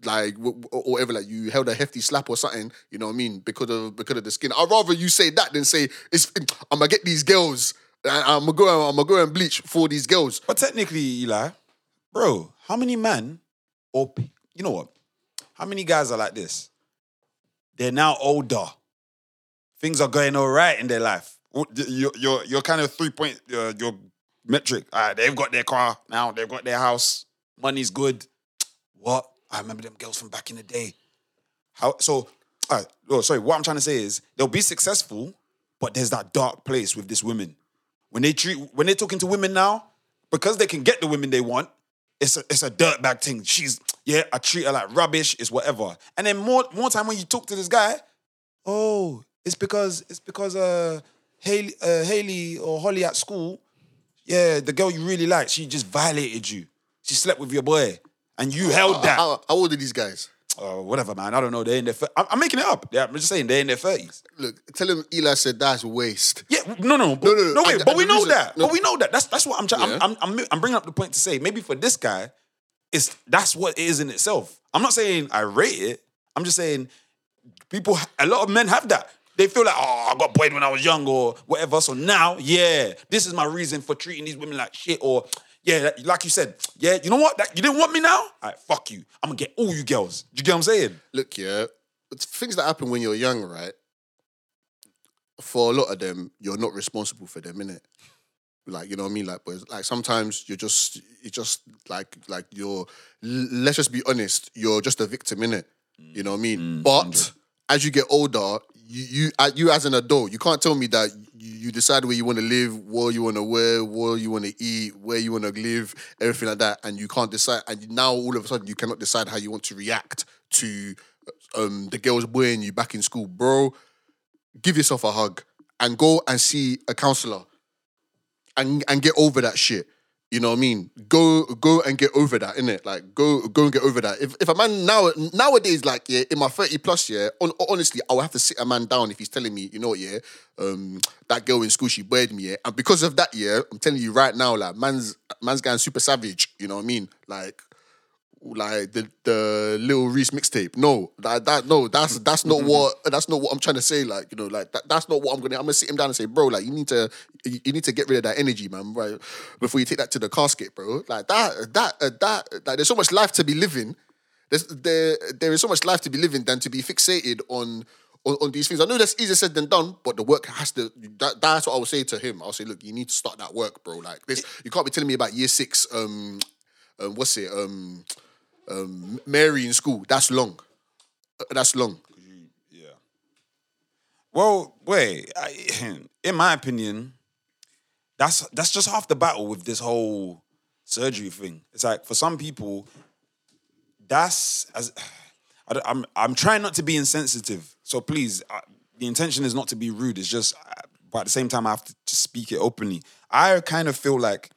like or whatever, like you held a hefty slap or something. You know what I mean? Because of because of the skin. I'd rather you say that than say it's. I'm gonna get these girls. I'm gonna go. I'm gonna go and bleach for these girls. But technically, Eli, bro, how many men or you know what? How many guys are like this? They're now older. Things are going all right in their life. Your your your kind of three point uh, your metric. Uh, they've got their car now. They've got their house. Money's good. What? I remember them girls from back in the day. How so? Right. Oh, sorry. What I'm trying to say is they'll be successful, but there's that dark place with this women. When they treat when they're talking to women now, because they can get the women they want, it's a it's a dirtbag thing. She's yeah, I treat her like rubbish, it's whatever. And then more more time when you talk to this guy, oh, it's because it's because uh Haley uh, Haley or Holly at school, yeah, the girl you really like, she just violated you. She slept with your boy. And you held that. How, how old are these guys? Oh, whatever, man. I don't know. They're in their. Thir- I'm, I'm making it up. Yeah, I'm just saying they're in their thirties. Look, tell him Eli said that's waste. Yeah, no, no, but, No, no, no. no, wait, I- but we know reason- that. no. But we know that. That's that's what I'm trying. Yeah. I'm, I'm, I'm I'm bringing up the point to say maybe for this guy, it's that's what it is in itself. I'm not saying I rate it. I'm just saying people. A lot of men have that. They feel like, oh, I got bullied when I was young or whatever. So now, yeah, this is my reason for treating these women like shit. Or yeah, that- like you said, yeah, you know what? That, you didn't want me now. All right, fuck you. I'm gonna get all you girls. Do you get what I'm saying? Look, yeah, it's things that happen when you're young, right? For a lot of them, you're not responsible for them, innit? Like, you know what I mean? Like, but like sometimes you're just, you just like, like you're. Let's just be honest. You're just a victim, innit? You know what I mean? but as you get older, you, you, uh, you as an adult, you can't tell me that you, decide where you want to live, what you want to wear, what you want to eat, where you want to live, everything like that, and you can't decide. And now all of a sudden, you cannot decide how you want to react to um, the girls bullying you back in school, bro. Give yourself a hug and go and see a counselor and and get over that shit. You know what I mean? Go go and get over that, innit? Like go go and get over that. If if a man now nowadays, like yeah, in my 30 plus year, on, honestly, I will have to sit a man down if he's telling me, you know what, yeah, um, that girl in school, she buried me, yeah. And because of that, yeah, I'm telling you right now, like man's man's going super savage, you know what I mean? Like like the the little Reese mixtape. No, that that no, that's that's not what that's not what I'm trying to say. Like you know, like that, that's not what I'm gonna. I'm gonna sit him down and say, bro, like you need to you you need to get rid of that energy, man, right? Before you take that to the casket, bro. Like that that uh, that like there's so much life to be living. There's there there is so much life to be living than to be fixated on. On, on these things, I know that's easier said than done, but the work has to. That, that's what I would say to him. I'll say, look, you need to start that work, bro. Like this, you can't be telling me about year six. Um, um what's it? Um, um, Mary in school. That's long. Uh, That's long. Yeah. Well, wait. I, in my opinion, that's that's just half the battle with this whole surgery thing. It's like for some people, that's as I, don't- I'm I'm trying not to be insensitive. So please, uh, the intention is not to be rude. It's just, uh, but at the same time, I have to speak it openly. I kind of feel like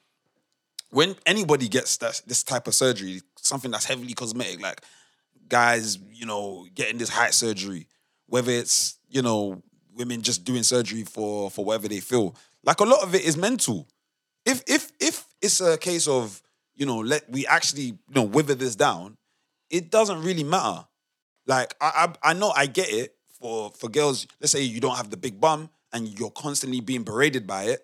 when anybody gets that, this type of surgery, something that's heavily cosmetic, like guys, you know, getting this height surgery, whether it's you know women just doing surgery for for whatever they feel, like a lot of it is mental. If if if it's a case of you know let we actually you know wither this down, it doesn't really matter. Like I I, I know I get it for for girls. Let's say you don't have the big bum and you're constantly being berated by it.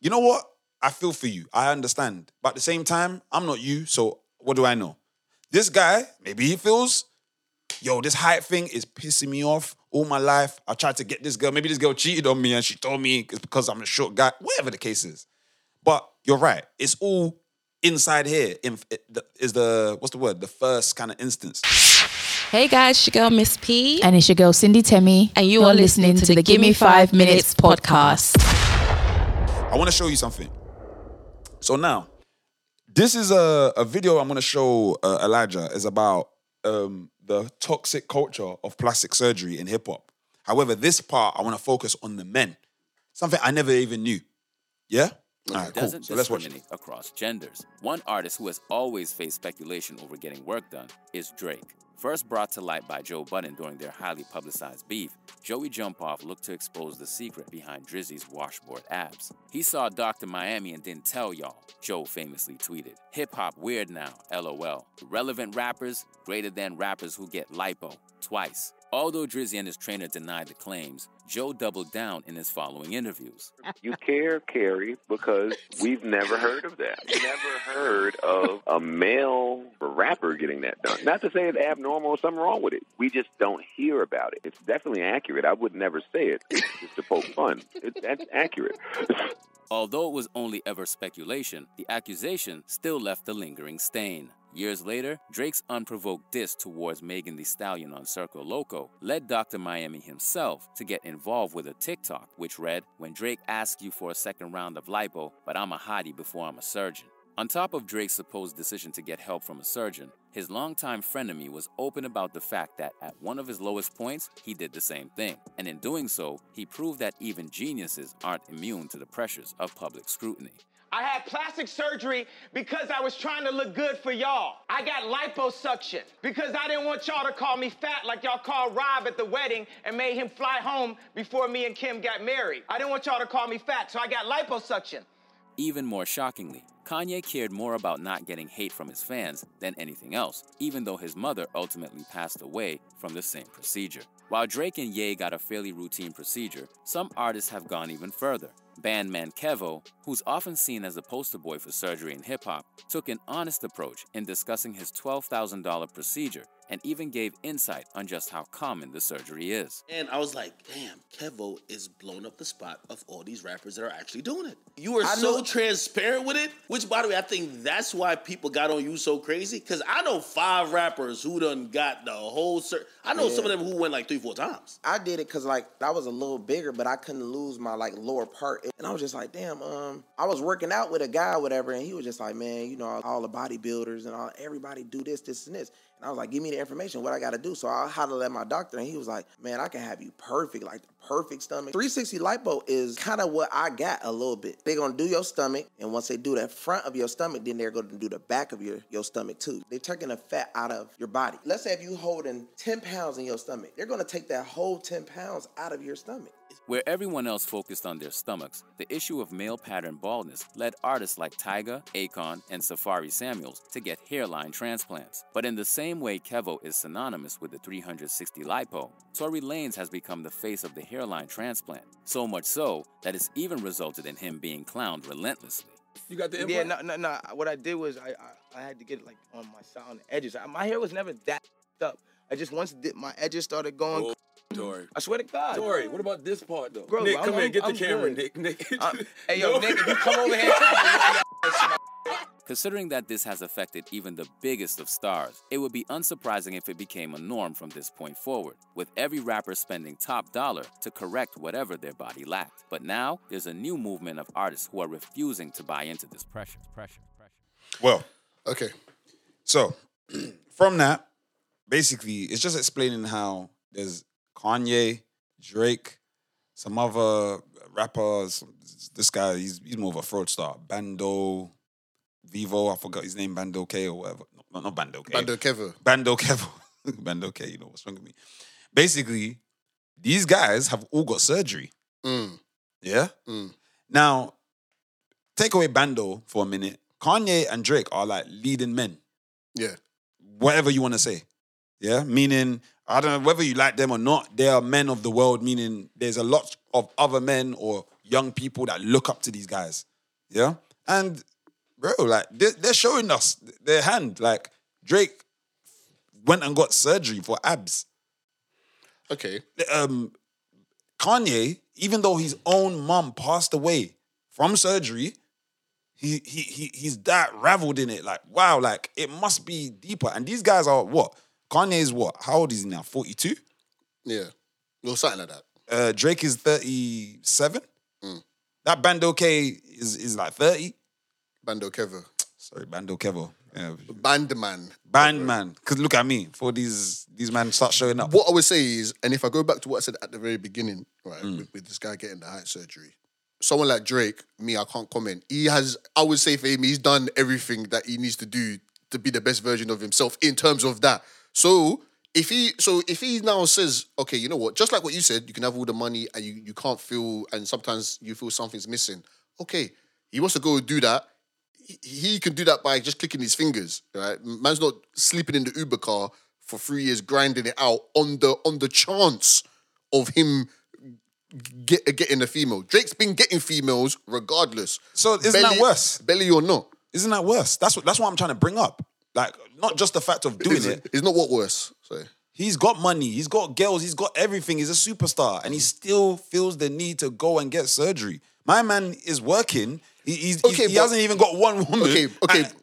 You know what? I feel for you. I understand. But at the same time, I'm not you. So what do I know? This guy, maybe he feels, yo, this height thing is pissing me off all my life. I tried to get this girl. Maybe this girl cheated on me and she told me it's because I'm a short guy. Whatever the case is. But you're right. It's all inside here. In, is the what's the word? The first kind of instance. Hey guys, it's your girl Miss P. And it's your girl Cindy Temi. And you are listening to the Gimme Five Minutes podcast. I want to show you something. So now, this is a, a video I'm going to show uh, Elijah is about um, the toxic culture of plastic surgery in hip hop. However, this part I want to focus on the men, something I never even knew. Yeah. All right, cool. doesn't So let's watch. discriminate across genders. One artist who has always faced speculation over getting work done is Drake. First brought to light by Joe Budden during their highly publicized beef, Joey Jumpoff looked to expose the secret behind Drizzy's washboard abs. He saw Dr. Miami and didn't tell y'all, Joe famously tweeted. Hip hop weird now, lol. Relevant rappers, greater than rappers who get lipo, twice. Although Drizzy and his trainer denied the claims, Joe doubled down in his following interviews. You care, Carrie, because we've never heard of that. Never heard of a male rapper getting that done. Not to say it's abnormal or something wrong with it. We just don't hear about it. It's definitely accurate. I would never say it just to poke fun. It, that's accurate. Although it was only ever speculation, the accusation still left a lingering stain. Years later, Drake's unprovoked diss towards Megan Thee Stallion on Circo Loco led Dr. Miami himself to get involved with a TikTok, which read, When Drake asks you for a second round of lipo, but I'm a hottie before I'm a surgeon. On top of Drake's supposed decision to get help from a surgeon, his longtime frenemy was open about the fact that at one of his lowest points, he did the same thing. And in doing so, he proved that even geniuses aren't immune to the pressures of public scrutiny. I had plastic surgery because I was trying to look good for y'all. I got liposuction because I didn't want y'all to call me fat like y'all called Rob at the wedding and made him fly home before me and Kim got married. I didn't want y'all to call me fat, so I got liposuction. Even more shockingly, Kanye cared more about not getting hate from his fans than anything else, even though his mother ultimately passed away from the same procedure. While Drake and Ye got a fairly routine procedure, some artists have gone even further. Bandman Kevo, who's often seen as the poster boy for surgery in hip hop, took an honest approach in discussing his $12,000 procedure and even gave insight on just how common the surgery is. And I was like, damn, Kevo is blowing up the spot of all these rappers that are actually doing it. You are I so know- transparent with it, which, by the way, I think that's why people got on you so crazy. Because I know five rappers who done got the whole. Sur- I know some of them who went like three, four times. I did it because like I was a little bigger, but I couldn't lose my like lower part, and I was just like, damn. Um, I was working out with a guy, whatever, and he was just like, man, you know, all the bodybuilders and all everybody do this, this, and this. And I was like, give me the information, what I got to do. So I hollered at my doctor, and he was like, man, I can have you perfect, like the perfect stomach. 360 lipo is kind of what I got a little bit. They're gonna do your stomach, and once they do that front of your stomach, then they're gonna do the back of your, your stomach too. They're taking the fat out of your body. Let's say if you holding 10 pounds in your stomach, they're gonna take that whole 10 pounds out of your stomach. Where everyone else focused on their stomachs, the issue of male pattern baldness led artists like Tyga, Akon, and Safaree Samuels to get hairline transplants. But in the same way Kevo is synonymous with the 360 lipo, Tory Lanez has become the face of the hairline transplant, so much so that it's even resulted in him being clowned relentlessly. You got the Yeah, no, no, no. What I did was I, I, I had to get it like on my side, on the edges. I, my hair was never that up. I just once did, my edges started going. Oh, Tory. I swear to God. Tory, what about this part though? Bro, Nick, I'm- come here, I'm- get the I'm camera, good. Nick. Nick. I'm- hey, yo, No. Nick, if you come over here, Considering that this has affected even the biggest of stars, it would be unsurprising if it became a norm from this point forward, with every rapper spending top dollar to correct whatever their body lacked. But now, there's a new movement of artists who are refusing to buy into this pressure. Pressure. Well, okay. So from that, basically, it's just explaining how there's Kanye, Drake, some other rappers. This guy, he's he's more of a fraudster. Bando, Vivo, I forgot his name, Bando K or whatever. No, not Bando K. Bando Kevo. Bando Kevo. Bando K, you know what's wrong with me. Basically, these guys have all got surgery. Mm. Yeah? Mm. Now, take away Bando for a minute. Kanye and Drake are like leading men, Yeah. whatever you want to say. Yeah? Meaning, I don't know whether you like them or not, they are men of the world, meaning there's a lot of other men or young people that look up to these guys. Yeah? And, bro, like, they're, showing us their hand. Like, Drake went and got surgery for abs. Okay. Um, Kanye, even though his own mum passed away from surgery, he he he he's that raveled in it. Like, wow, like it must be deeper. And these guys are what? Kanye is what? How old is he now? 42? Yeah. Or something like that. Uh, Drake is 37. Mm. That Bando K is is like 30. Bando Kevo. Sorry, Bando Kevo. Yeah. Bandman. Bandman. Cause look at me. For these these men start showing up. What I would say is, and if I go back to what I said at the very beginning, right, Mm. with, with this guy getting the heart surgery, someone like Drake, me, I can't comment. He has, I would say for him, he's done everything that he needs to do to be the best version of himself in terms of that. So if he, so if he now says, okay, you know what, just like what you said, you can have all the money and you you can't feel, and sometimes you feel something's missing. Okay, he wants to go do that. He- He can do that by just clicking his fingers, right? Man's not sleeping in the Uber car for three years, grinding it out on the on the chance of him get, getting a female. Drake's been getting females regardless. So isn't that worse? Belly or not? Isn't that worse? That's what that's what I'm trying to bring up. Like, not just the fact of doing Is it. It's not what worse. Sorry. He's got money, he's got girls, he's got everything. He's a superstar, and he still feels the need to go and get surgery. My man is working. He, he's, Okay, he but- hasn't even got one woman. Okay, okay. And-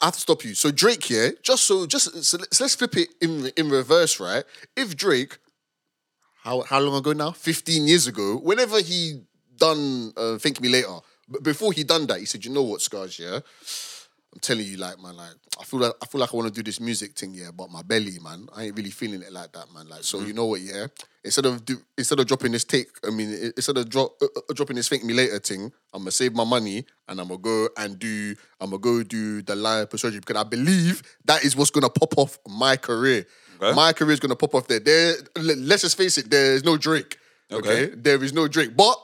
I have to stop you. So Drake yeah, just so just so let's, let's flip it in in reverse, right? If Drake, how how long ago now? Fifteen years ago, whenever he done uh, Thank Me Later, but before he done that, he said, "You know what, Scarz? Yeah, I'm telling you, like man, like I feel like I feel like I want to do this music thing, yeah, but my belly, man, I ain't really feeling it like that, man. Like, so you know what, yeah, instead of do, instead of dropping this take, I mean, instead of drop uh, uh, dropping this thank me later thing, I'm gonna save my money and I'm gonna go and do, I'm gonna go do the lipo surgery because I believe that is what's gonna pop off my career. My career is gonna pop off there. There, let's just face it, there is no Drake. Okay, there is no Drake, but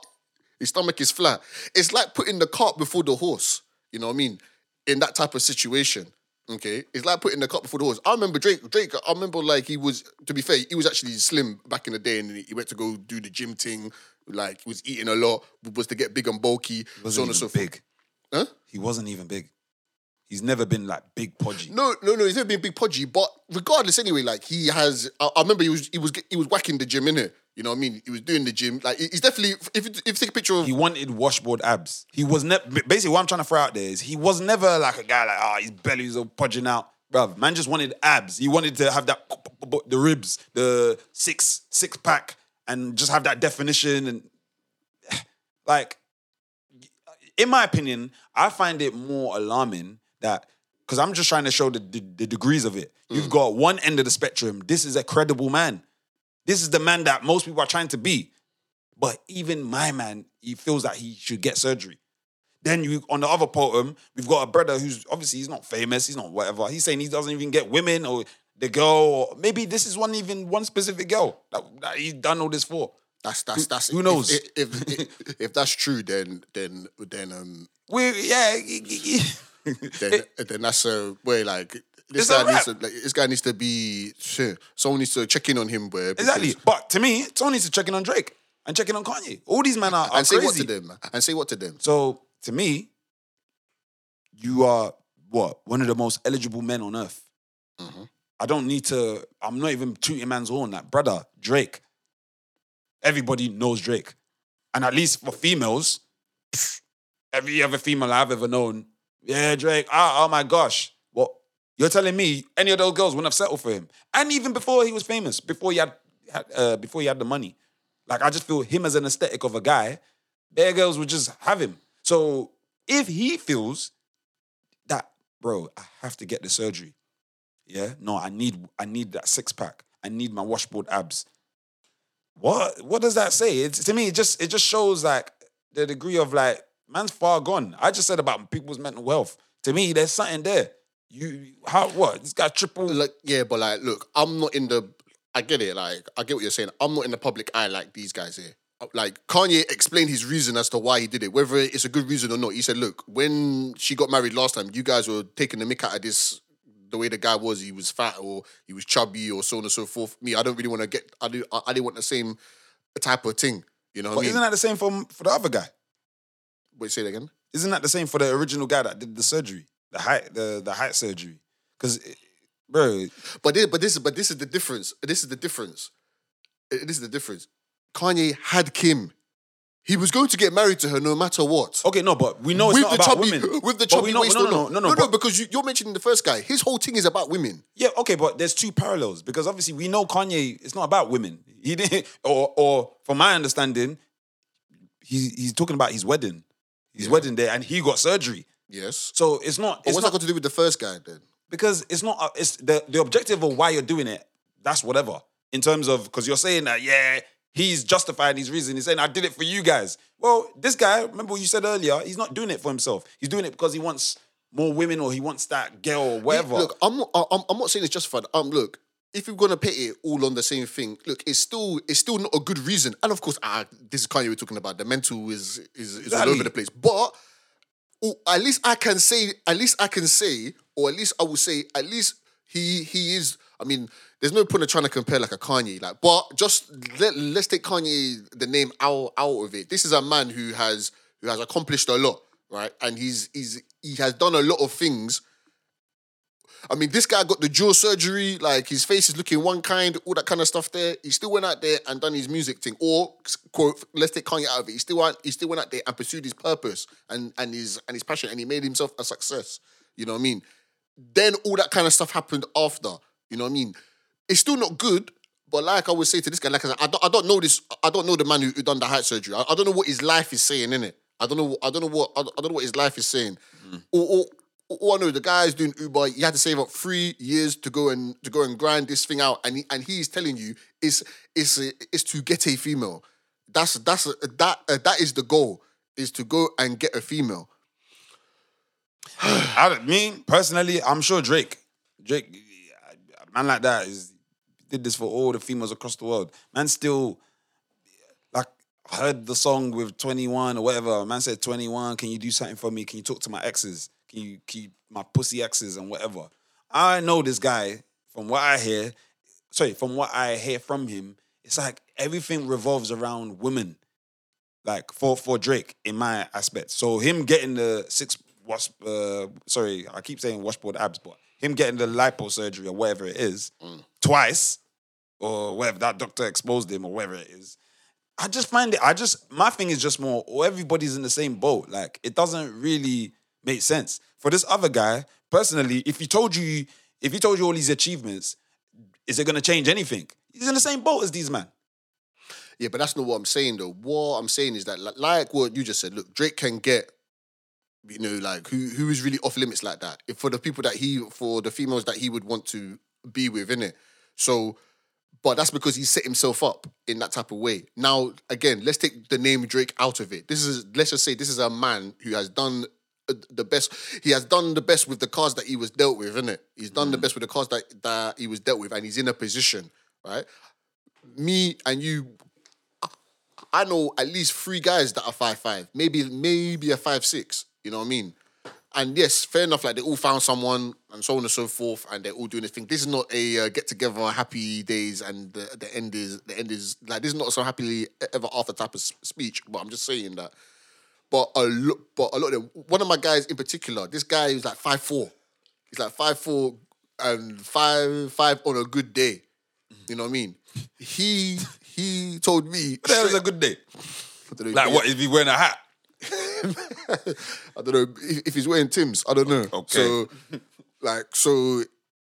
his stomach is flat. It's like putting the cart before the horse. You know what I mean? In that type of situation. Okay, it's like putting the cup before the horse. I remember Drake. Drake. I remember like he was. To be fair, he was actually slim back in the day, and he went to go do the gym thing. Like he was eating a lot, was to get big and bulky, so wasn't on and so forth. big. Huh? He wasn't even big. He's never been like big podgy. No, no, no. He's never been big podgy, but regardless, anyway, like he has. I, I remember he was he was he was whacking the gym in it. You know what I mean? He was doing the gym. Like he's definitely. If you, if you take a picture of He wanted washboard abs. He was never basically what I'm trying to throw out there is he was never like a guy like ah his belly's all podging out. Bruv, man just wanted abs. He wanted to have that the ribs, the six six pack, and just have that definition and like in my opinion, I find it more alarming that because I'm just trying to show the, the, the degrees of it. You've got one end of the spectrum. This is a credible man. This is the man that most people are trying to be. But even my man, he feels that he should get surgery. Then you on the other bottom, we've got a brother who's obviously he's not famous, he's not whatever. He's saying he doesn't even get women or the girl, or maybe this is one even one specific girl that, that he's done all this for. That's that's that's who knows. If if, if, if that's true, then then then um we yeah then then that's a way like this guy needs to like, this guy needs to be shit. Someone needs to check in on him, where Exactly. But to me, someone needs to check in on Drake and check in on Kanye. All these men are, are and say crazy. what to them and say what to them. So to me, you are what one of the most eligible men on earth. Mm-hmm. I don't need to. I'm not even tooting man's horn. That brother Drake. Everybody knows Drake, and at least for females, every other female I've ever known, yeah, Drake. Oh, oh my gosh, what you're telling me? Any of those girls wouldn't have settled for him, and even before he was famous, before he had, had uh, before he had the money. Like I just feel him as an aesthetic of a guy, their girls would just have him. So if he feels that, bro, I have to get the surgery. Yeah, no, I need I need that six pack. I need my washboard abs. What what does that say? It's to me, it just it just shows like the degree of like man's far gone. I just said about people's mental health. To me, there's something there. You how what? This guy triple like yeah, but like look, I'm not in the I get it, like I get what you're saying. I'm not in the public eye like these guys here. Like Kanye explained his reason as to why he did it, whether it's a good reason or not. He said, "Look, when she got married last time, you guys were taking the mick out of this. The way the guy was, he was fat or he was chubby or so on and so forth. Me, I don't really want to get. I do. I, I didn't want the same type of thing. You know what But I mean? isn't that the same for for the other guy? Wait, say it again. Isn't that the same for the original guy that did the surgery, the height, the the height surgery? Because, bro, But this, but this is but this is the difference. This is the difference. Uh, This is the difference. Kanye had Kim. He was going to get married to her no matter what. Okay, no, but we know it's not about women. With the chubby know- waist no, no, not. no, no, no, but- because you, you're mentioning the first guy. His whole thing is about women. Yeah, okay, but there's two parallels because obviously we know Kanye. It's not about women. He didn't, or or from my understanding, he's he's talking about his wedding, his wedding day, and he got surgery. Yes. So it's not. It's what's not that got to do with the first guy then? because it's not. uh, It's the the objective of why you're doing it. That's whatever. In terms of because you're saying that yeah, he's justifying his reason. He's saying I did it for you guys. Well, this guy, remember what you said earlier? He's not doing it for himself. He's doing it because he wants more women or he wants that girl or whatever. Look, I'm not. I'm, I'm not saying it's justified. Um, look, if you're gonna put it all on the same thing, look, it's still it's still not a good reason. And of course, ah, this is Kanye we're talking about. The mental is is, is all over the place. But oh, at least I can say, at least I can say, or at least I will say, at least he he is. I mean, there's no point of trying to compare like a Kanye, like, but just let let's take Kanye the name out out of it. This is a man who has who has accomplished a lot, right? And he's he's he has done a lot of things. I mean, this guy got the jaw surgery, like his face is looking one kind, all that kind of stuff there. He still went out there and done his music thing. Or quote, let's take Kanye out of it. He still went, he still went out there and pursued his purpose and and his and his passion, and he made himself a success. You know what I mean? Then all that kind of stuff happened after. You know what I mean? It's still not good, but like I would say to this guy, like I said, I don't, I don't know this. I don't know the man who, who done the heart surgery. I, I don't know what his life is saying in it. I don't know. I don't know what. I don't, know what his life is saying. Hmm. Or, all I know, the guy is doing Uber. He had to save up three years to go and to go and grind this thing out, and he, and he's telling you it's it's it's to get a female. That's that's that uh, that is the goal is to go and get a female. I don't- personally, I'm sure Drake, Drake, man like that is did this for all the females across the world. Man, still like heard the song with 21 or whatever. Man said 21. Can you do something for me? Can you talk to my exes? Can you keep my pussy exes and whatever? I know this guy from what I hear. Sorry, from what I hear from him, it's like everything revolves around women like for for Drake in my aspect. So him getting the six wash, uh, sorry, I keep saying washboard abs, but him getting the lipo surgery or whatever it is twice, or whatever that doctor exposed him or whatever it is. I just find it. I just my thing is just more. oh, Everybody's in the same boat. Like it doesn't really make sense for this other guy. Personally, if he told you, if he told you all these achievements, is it going to change anything? He's in the same boat as these men. Yeah, but that's not what I'm saying though. What I'm saying is that, like, what you just said, look, Drake can get, you know, like who who is really off limits like that. If for the people that he, for the females that he would want to be with, innit? So, but that's because he set himself up in that type of way. Now, again, let's take the name Drake out of it. This is, let's just say, this is a man who has done the best. He has done the best with the cards that he was dealt with, isn't it? He's done the best with the cards that that he was dealt with, and he's in a position, right? Me and you I know at least three guys that are five five, maybe maybe a five six. You know what I mean? And yes, fair enough. Like they all found someone and so on and so forth, and they're all doing this thing. This is not a uh, get together, happy days, and the, the end is the end is like this is not so happily ever after type of speech. But I'm just saying that. But a lot, but a lot of them. One of my guys in particular, this guy is like five four. He's like five four and five five on a good day. You know what I mean? He he told me. that was a good day? Like what? If he wearing a hat? I don't know if, if he's wearing Tim's. I don't know. Okay. So, like, so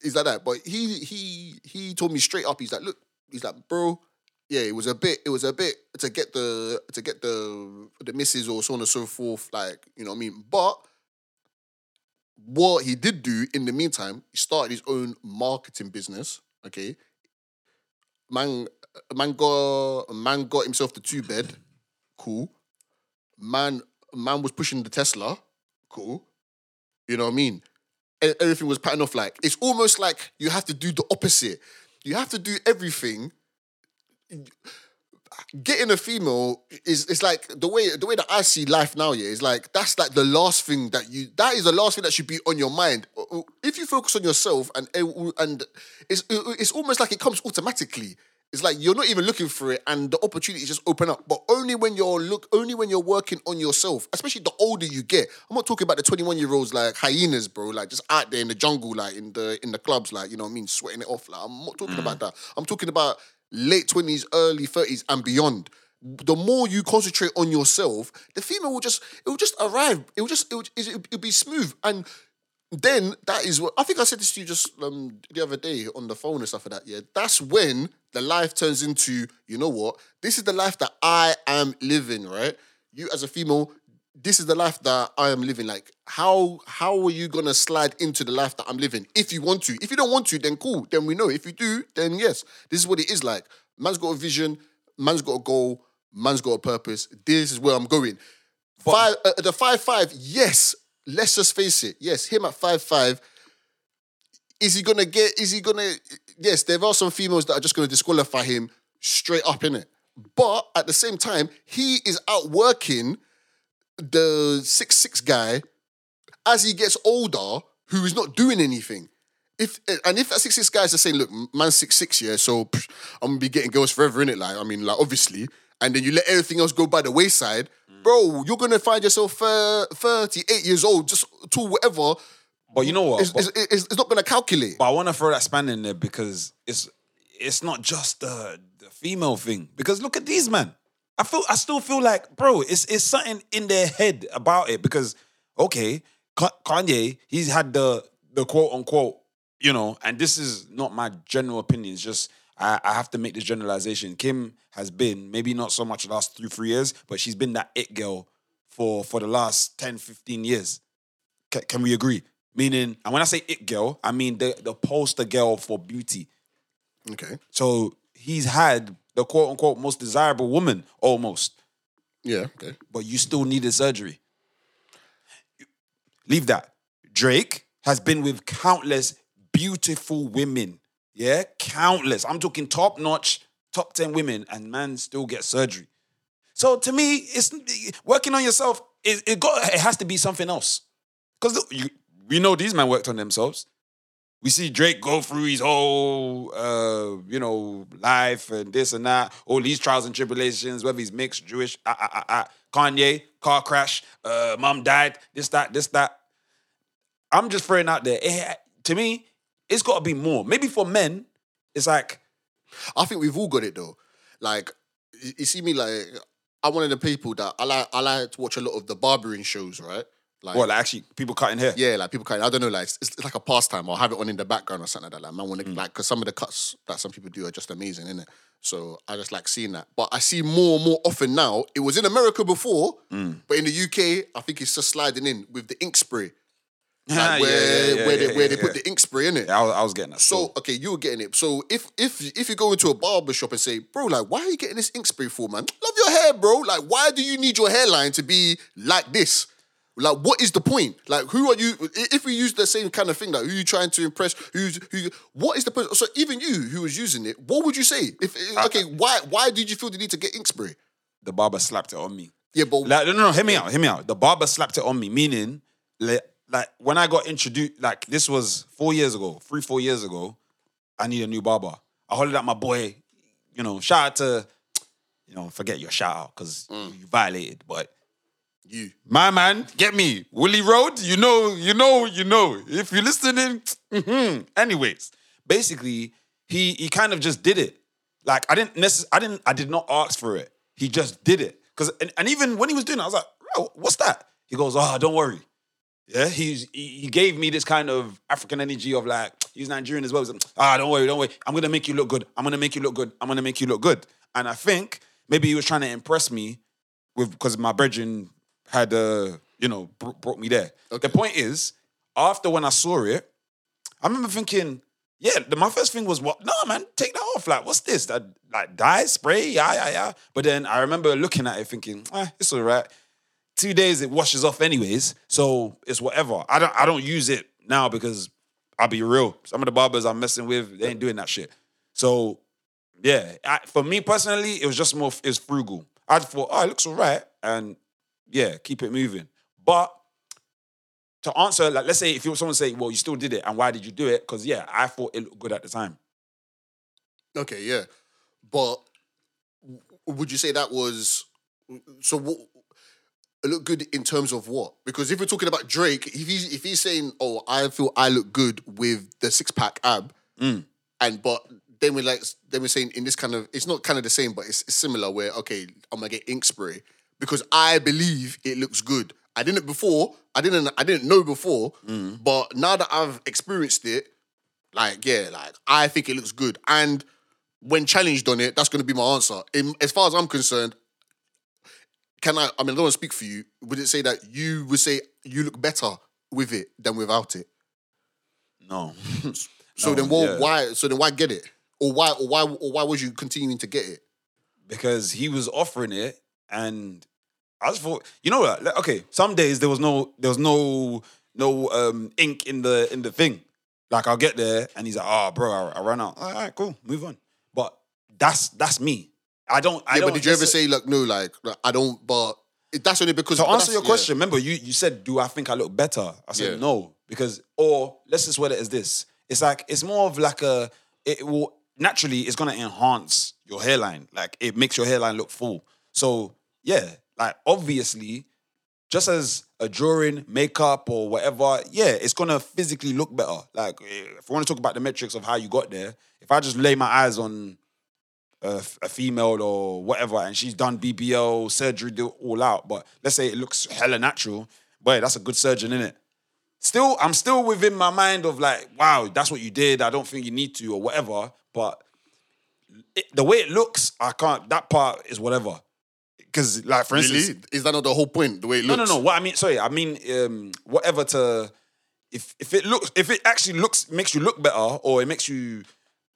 he's like that. But he he he told me straight up. He's like, look, he's like, bro, yeah, it was a bit. It was a bit to get the to get the the misses or so on and so forth. Like, you know what I mean? But what he did do in the meantime, he started his own marketing business. Okay, man, man got man got himself the two bed. Cool. Man, man was pushing the Tesla. Cool. You know what I mean? Everything was patterned off like it's almost like you have to do the opposite. You have to do everything. Getting a female is it's like the way the way that I see life now. Yeah, is like that's like the last thing that you that is the last thing that should be on your mind. If you focus on yourself and and it's it's almost like it comes automatically. It's like you're not even looking for it, and the opportunities just open up. But only when you're look, only when you're working on yourself. Especially the older you get. I'm not talking about the 21 year olds like hyenas, bro. Like just out there in the jungle, like in the in the clubs, like you know what I mean, sweating it off. Like I'm not talking mm. about that. I'm talking about late 20s, early 30s, and beyond. The more you concentrate on yourself, the female will just it will just arrive. It will just it will, it'll, be smooth and then that is what I think I said this to you just um, the other day on the phone and stuff like that. Yeah, that's when the life turns into you know what? This is the life that I am living. Right? You as a female, this is the life that I am living. Like how how are you gonna slide into the life that I'm living? If you want to, if you don't want to, then cool. Then we know. If you do, then yes, this is what it is like. Man's got a vision. Man's got a goal. Man's got a purpose. This is where I'm going. Five, uh, the five five. Yes, let's just face it. Yes, him at five five. Is he gonna get? Is he gonna? Yes, there are some females that are just gonna disqualify him straight up in it. But at the same time, he is out working the six six guy as he gets older, who is not doing anything. If and if that six six guy is just saying, look, man, six six, yeah, so pff, I'm gonna be getting girls forever in it. Like, I mean, like obviously, and then you let everything else go by the wayside, bro. You're gonna find yourself uh, 38 years old, just to whatever. But you know what? It's, it's, it's, it's not gonna calculate. But I want to throw that span in there because it's it's not just the the female thing. Because look at these man. I feel I still feel like, bro, it's it's something in their head about it. Because okay, Kanye, he's had the the quote unquote, you know, and this is not my general opinion. It's just I, I have to make this generalization. Kim has been maybe not so much the last three three years, but she's been that it girl for for the last 10, 15 years. Ca- can we agree? Meaning, and when I say it girl, I mean the, the poster girl for beauty. Okay. So he's had the quote unquote most desirable woman almost. Yeah, okay. But you still needed surgery. Leave that. Drake has been with countless beautiful women. Yeah, countless. I'm talking top notch, top 10 women, and man still gets surgery. So to me, it's working on yourself. It, it got it has to be something else. Because you we know these men worked on themselves. We see Drake go through his whole, uh, you know, life and this and that, all these trials and tribulations, whether he's mixed, Jewish, ah, ah, ah, ah. Kanye, car crash, uh, mom died, this, that, this, that. I'm just throwing out there. It, to me, it's got to be more. Maybe for men, it's like, I think we've all got it though. Like, you, see me like I'm one of the people that I like. I like to watch a lot of the barbering shows, right? Like, what, like actually people cutting hair? Yeah, like people cutting. I don't know, like it's, it's like a pastime. I'll have it on in the background or something like that. Like, man, want to mm. like because some of the cuts that some people do are just amazing, isn't it? So I just like seeing that. But I see more and more often now. It was in America before, mm. but in the UK, I think it's just sliding in with the ink spray. Like Yeah, where yeah, yeah, where they yeah, where they put yeah. the ink spray in it. Yeah, I was, I was getting that. So okay, you were getting it. So if if if you go into a barber shop and say, bro, like, why are you getting this ink spray for, man? Love your hair, bro. Like, why do you need your hairline to be like this? Like, what is the point? Like, who are you? If we use the same kind of thing, like, who are you trying to impress? Who's who? What is the point? So even you, who was using it, what would you say? If okay, why why did you feel the need to get ink spray? the barber slapped it on me. Yeah, but Like, no, no, no, hear me out, hear me out. The barber slapped it on me, meaning, like, like when I got introduced, like this was four years ago, three, four years ago, I need a new barber. I hollered at my boy, you know, shout out to, you know, forget your shout out because mm. you violated, but you, my man, get me. Willie Road, you know, you know, you know. If you're listening, mhm. anyways, basically, he he kind of just did it. Like I didn't necess- I didn't, I did not ask for it. He just did it. Cause and, and even when he was doing it, I was like, "Bro, what's that? He goes, Oh, don't worry. Yeah, he's he, he gave me this kind of African energy of like, he's Nigerian as well. He's like, ah, don't worry, don't worry. I'm gonna make you look good. I'm gonna make you look good. I'm gonna make you look good. And I think maybe he was trying to impress me with because my brethren had uh, you know, br- brought me there. The point is, after when I saw it, I remember thinking, yeah, the, my first thing was, what? No, man, take that off. Like, what's this? That like dye spray? Yeah, yeah, yeah. But then I remember looking at it thinking, eh, it's all right. two days it washes off anyways. So it's whatever. I don't I don't use it now because I'll be real. Some of the barbers I'm messing with, they ain't doing that shit. So yeah, I, for me personally, it was just more it's frugal. I thought, oh, it looks alright, and yeah, keep it moving. But to answer, like, let's say if you someone say, well, you still did it, and why did you do it? Because yeah, I thought it looked good at the time. Okay, yeah, but would you say that was so? What it looked good in terms of what? Because if we're talking about Drake, if he's if he's saying, "Oh, I feel I look good with the six pack ab," Mm. and but then we're like, then we're saying in this kind of, it's not kind of the same, but it's, it's similar. Where okay, I'm gonna get ink spray because I believe it looks good. I didn't before. I didn't. I didn't know before, mm. but now that I've experienced it, like yeah, like I think it looks good. And when challenged on it, that's going to be my answer. In, as far as I'm concerned, can I? I mean, I don't want to speak for you. Would it say that you would say you look better with it than without it? No. So No, then, what? yeah. Why? So then, why get it? Or why? Or why? Or why was you continuing to get it? because he was offering it and I just thought, you know what? like, Okay, some days there was no there was no no um ink in the in the thing. Like I'll get there and he's like, oh bro, I, I ran out. All right, cool, move on. But that's that's me. I don't I yeah, don't but did you ever say like no, like like, I don't? But that's only because to answer your yeah. question, remember you you said, do I think I look better? I said Yeah. no because or let's just word it as this. It's like it's more of like a it will naturally it's gonna enhance your hairline. Like it makes your hairline look full. So yeah, like obviously, just as a drawing, makeup or whatever, yeah, it's gonna physically look better. Like eh, if we want to talk about the metrics of how you got there, if I just lay my eyes on a, a female or whatever, and she's done BBL surgery, do all out. But let's say it looks hella natural. Boy, that's a good surgeon, isn't it? Still, I'm still within my mind of like, wow, that's what you did. I don't think you need to or whatever. But it, the way it looks, I can't. That part is whatever. Because, like, for Really? instance, is that not the whole point? The way it looks. no, no. No. What I mean, sorry, I mean, um, whatever to, if if it looks, if it actually looks, makes you look better, or it makes you,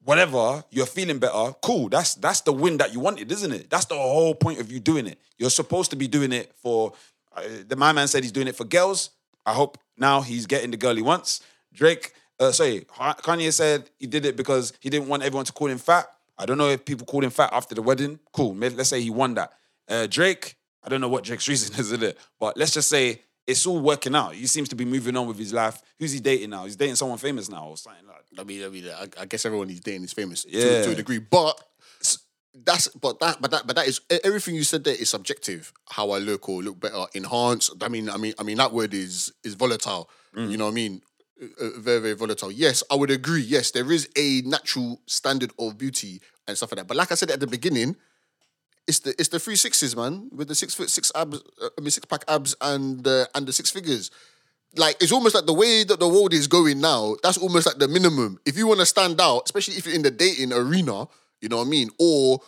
whatever, you're feeling better. Cool. That's that's the win that you wanted, isn't it? That's the whole point of you doing it. You're supposed to be doing it for. Uh, the my man said he's doing it for girls. I hope now he's getting the girl he wants. Drake, uh, sorry, Kanye said he did it because he didn't want everyone to call him fat. I don't know if people called him fat after the wedding. Cool. Maybe- Let's say he won that. Uh, Drake, I don't know what Drake's reason is, is it? But let's just say it's all working out. He seems to be moving on with his life. Who's he dating now? He's dating someone famous now or something like I mean, I mean, I, I guess everyone he's dating is famous to, Yeah. to a degree, but that's but that but that but that is everything you said there is subjective. How I look or look better, enhanced. I mean, I mean, I mean that word is is volatile. Mm. You know what I mean? Uh, very very volatile. Yes, I would agree. Yes, there is a natural standard of beauty and stuff like that. But like I said at the beginning, it's the it's the three sixes, man, with the six foot six abs. uh, I mean, six pack abs and uh, and the six figures. Like it's almost like the way that the world is going now. That's almost like the minimum. If you want to stand out, especially if you're in the dating arena, you know what I mean, or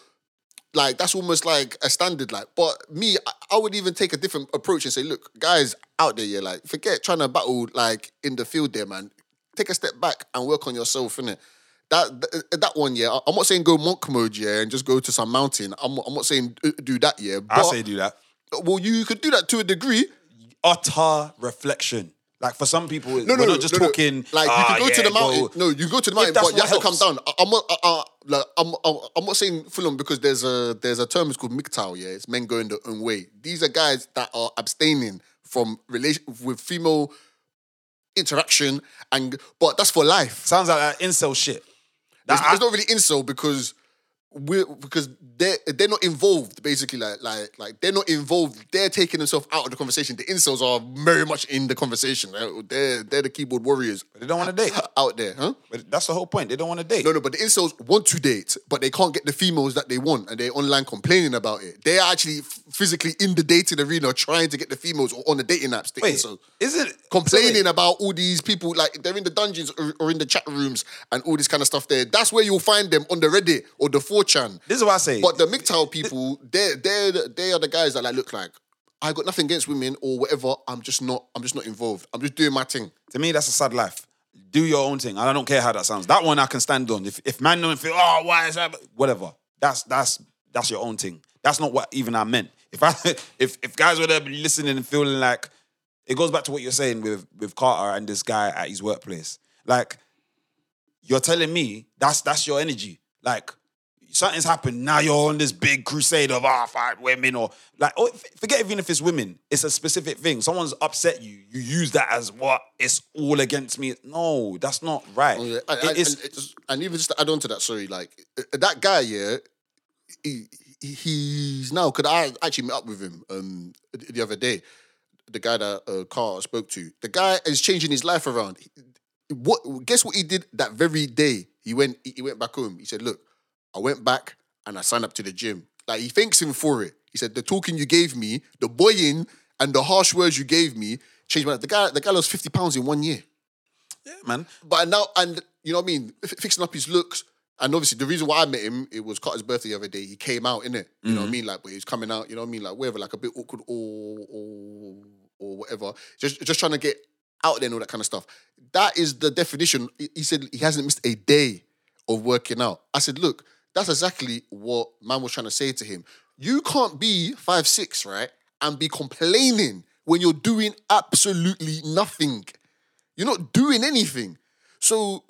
like that's almost like a standard. Like, but me, I, I would even take a different approach and say, look, guys out there, yeah, like forget trying to battle like in the field there, man. Take a step back and work on yourself, innit? That, that one, yeah. I'm not saying go monk mode, yeah, and just go to some mountain. I'm, I'm not saying do that, yeah. But, I say do that. Well, you could do that to a degree. Utter reflection. Like for some people, No, we're no, not just no, talking. Like you "Ah, can go to the mountain. go." No, you go to the mountain, but you have what to come down. I'm not. Uh, uh, like I'm, I'm. I'm not saying full on because there's a there's a term it's called MGTOW. Yeah, it's men going their own way. These are guys that are abstaining from relation with female interaction, and but that's for life. Sounds like that incel shit. It's, it's not really incel because we're because they're they're not involved. Basically, like like like they're not involved. They're taking themselves out of the conversation. The incels are very much in the conversation. They're they're, the keyboard warriors. But they don't want to date out there, huh? But that's the whole point. They don't want to date. No, no, but the incels want to date, but they can't get the females that they want, and they're online complaining about it. They're actually physically in the dating arena trying to get the females or on the dating apps. The Wait, incels. is it complaining about all these people? Like they're in the dungeons or, or in the chat rooms and all this kind of stuff. There, that's where you'll find them on the Reddit or the 4chan. This is what I say. But the MGTOW people, they're they're the- they are the guys that like look like I got nothing against women or whatever. I'm just not. I'm just not involved. I'm just doing my thing. To me, that's a sad life. Do your own thing. And I don't care how that sounds. That one I can stand on. If if man don't feel, oh, why is that? Whatever. That's that's that's your own thing. That's not what even I meant. If I if if guys were there listening and feeling like it goes back to what you're saying with with Carter and this guy at his workplace. Like you're telling me that's that's your energy. Like something's happened. Now you're on this big crusade of ah fight women or like oh, forget even if it's women. It's a specific thing. Someone's upset you. You use that as what? It's all against me. No, that's not right. Oh, yeah. And, It and- is- and and even just to add on to that, sorry, like uh, that guy, yeah, he, he- he's now. Could I actually met up with him um the the other day? The guy that uh, Carl spoke to, the guy is changing his life around. What? Guess what he did that very day? He went. He went back home. He said, "Look, I went back and I signed up to the gym." Like he thanks him for it. He said, "The talking you gave me, the boying, and the harsh words you gave me changed my life." The guy, the guy lost fifty pounds in one year. Yeah, man. But now, and you know what I mean, F- fixing up his looks. And obviously, the reason why I met him, it was Carter's birthday the other day. He came out, in it. You know what I Mhm. mean? Like, but he was coming out, you know what I mean? Like, whatever, like a bit awkward or or or whatever. Just just trying to get out there and all that kind of stuff. That is the definition. He said he hasn't missed a day of working out. I said, look, that's exactly what man was trying to say to him. You can't be five six, right, and be complaining when you're doing absolutely nothing. You're not doing anything. So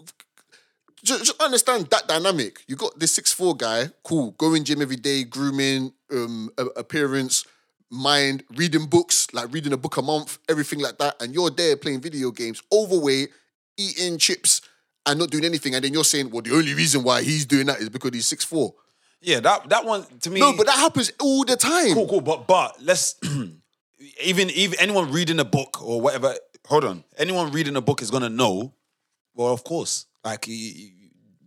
just, just understand that dynamic. You got this six four guy, cool, going gym every day, grooming, um, appearance, mind, reading books, like reading a book a month, everything like that, and you're there playing video games, overweight, eating chips, and not doing anything, and then you're saying, well, the only reason why he's doing that is because he's six four. Yeah, that that one to me. No, but that happens all the time. Cool, cool. But but let's even even anyone reading a book or whatever. Hold on, anyone reading a book is gonna know. Well, of course. Like,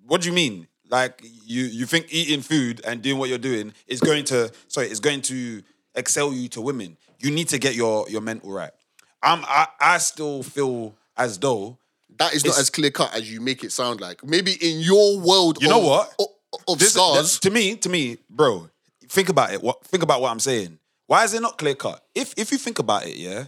what do you mean? Like, you you think eating food and doing what you're doing is going to sorry is going to excel you to women? You need to get your your mental right. I'm I I still feel as though That is not It's- as clear cut as you make it sound like. Maybe in your world, You know what? Of, of This- that- to me, to me, bro. Think about it. What think about what I'm saying? Why is it not clear cut? If if you think about it, yeah,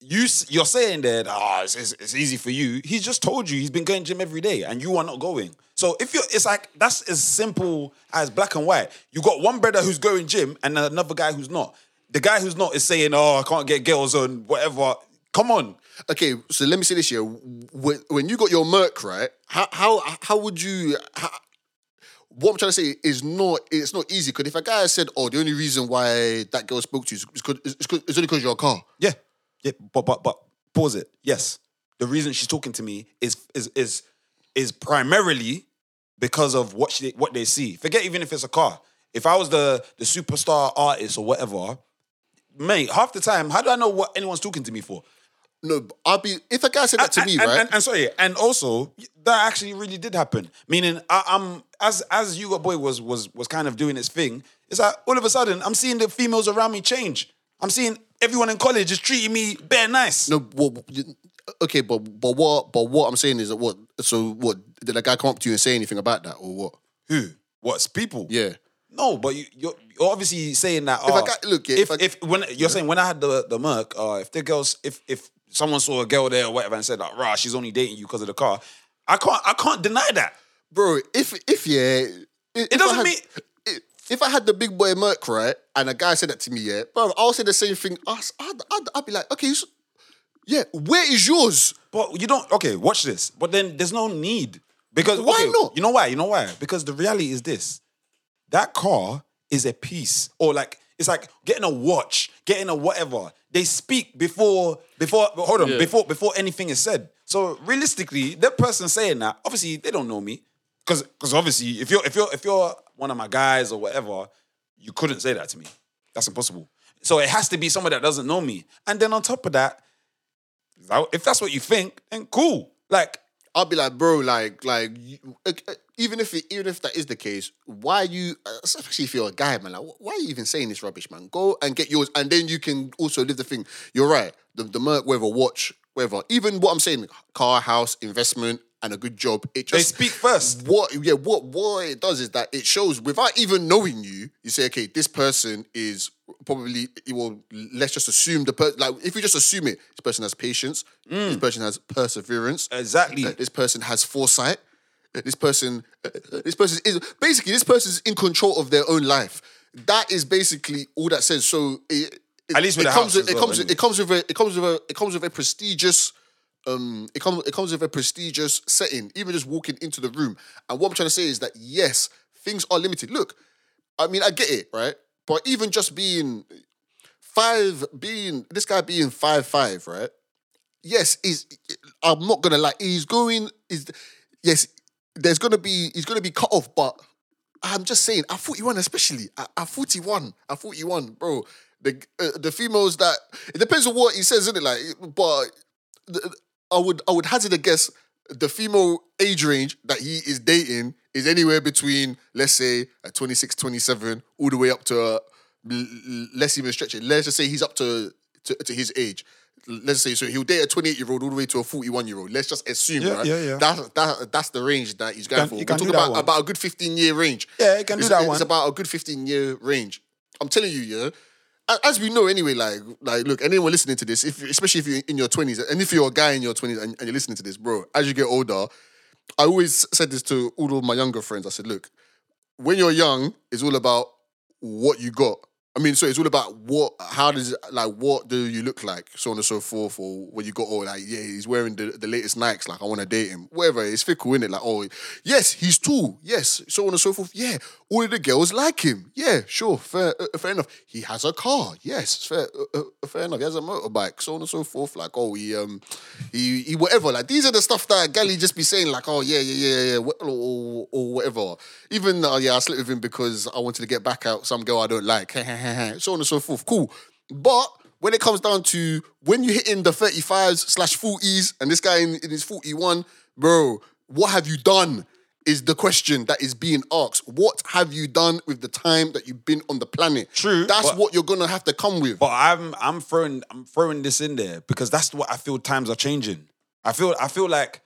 you you're saying that ah, it's, it's, it's easy for you. He's just told you he's been going gym every day, and you are not going. So if you're, it's like that's as simple as black and white. You got one brother who's going gym, and another guy who's not. The guy who's not is saying, "Oh, I can't get girls on whatever." Come on. Okay, so let me say this here. When, when you got your Merc, right? How how how would you? How, what I'm trying to say is not it's not easy because if a guy said, "Oh, the only reason why that girl spoke to you is because it's, 'cause- it's only because you're a car." Yeah, yeah, but but but pause it. Yes, the reason she's talking to me is is is is primarily because of what she what they see. Forget even if it's a car. If I was the the superstar artist or whatever, mate, half the time, how do I know what anyone's talking to me for? No, I'll be if a guy said that to me, and, right? And, and sorry, and also that actually really did happen. Meaning, I, I'm as as you got boy was was was kind of doing his thing. It's like all of a sudden I'm seeing the females around me change. I'm seeing everyone in college is treating me bare nice. No, well, okay, but but what but what I'm saying is that what so what did a guy come up to you and say anything about that or what? Who? What's people? Yeah. No, but you, you're, you're obviously saying that. If oh, a guy- look, yeah, if, if if, when you're saying when I had the the Merc, uh, if the girls, if if someone saw a girl there or whatever and said like, "Rah, she's only dating you because of the car," I can't I can't deny that, bro. If if yeah, it doesn't mean. If I had the big boy Merc, right, and a guy said that to me, yeah, bro, I'll say the same thing. I'd, I'd, I'd, I'd be like, okay, yeah, where is yours? But you don't. Okay, watch this. But then there's no need because Why okay, not? You know why? You know why? Because the reality is this: that car is a piece, or like it's like getting a watch, getting a whatever. They speak before before. Hold on, Yeah. before before anything is said. So realistically, that person saying that, obviously they don't know me, because because obviously if you're if you're if you're one of my guys or whatever, you couldn't say that to me. That's impossible. So it has to be someone that doesn't know me. And then on top of that, if that's what you think, then cool. Like I'll be like, bro, like, like, you, even if it, even if that is the case, why you, uh, especially if you're a guy, man, like, why are you even saying this rubbish, man? Go and get yours, and then you can also live the thing. You're right. The the Merc, whether watch, whether even what I'm saying, car, house, investment, and a good job. It just They speak first. What? Yeah. What? What it does is that it shows without even knowing you. You say, okay, this person is probably. Well, let's just assume the person. Like, if you just assume it, this person has patience. This person has perseverance. Exactly. This person has foresight. This person. This person is basically this person is in control of their own life. that is basically all that says. So it, it At least with it comes with, it well, comes with, it comes with a it comes with a it comes with a prestigious um it comes it comes with a prestigious setting. Even just walking into the room. And what I'm trying to say is that yes, things are limited. Look, I mean, I get it, right? But even just being five, being this guy being five five, right? Yes, is I'm not gonna lie. He's going is yes. There's gonna be he's gonna be cut off, but I'm just saying at 41, especially at, at 41, at 41, bro. The uh, the females that it depends on what he says, isn't it? Like, but the- I would I would hazard a guess the female age range that he is dating is anywhere between let's say a 26, 27, all the way up to uh, let's even stretch it. Let's just say he's up to to, to his age. Let's say so he'll date a 28 year old all the way to a 41 year old. Let's just assume, Yeah, right? yeah, yeah. That's that, that's the range that he's going Can- for. you We're can do talking about, one. about a good 15 year range. Yeah, you can do It's- that It's one. about a good 15 year range. I'm telling you, yeah. As we know anyway, like, like, look, anyone listening to this, if especially if you're in your 20s, and if you're a guy in your 20s and, and you're listening to this, bro, as you get older, I always said this to all of my younger friends. I said, look, when you're young, it's all about what you got. I mean, so it's all about what, how does it, like, what do you look like, so on and so forth, or when you got, oh, like, yeah, he's wearing the, the latest Nikes, like, I want to date him, whatever. It's fickle, innit? Like, oh, yes, he's tall, yes, so on and so forth. Yeah, all of the girls like him. Yeah, sure, fair, uh, fair enough. He has a car, yes, fair, uh, uh, fair enough. He has a motorbike, so on and so forth. Like, oh, he, um, he, he, whatever. Like, these are the stuff that Gally just be saying, like, oh, yeah, yeah, yeah, yeah, wh- or, or whatever. Even, uh, yeah, I slept with him because I wanted to get back out some girl I don't like, so on and so forth. Cool. But when it comes down to when you hit in the 35s slash 40s and this guy in, in his 41, bro, what have you done? Is the question that is being asked. What have you done with the time that you've been on the planet? True. That's but- what you're gonna have to come with. But I'm I'm throwing I'm throwing this in there because that's what I feel times are changing. I feel I feel like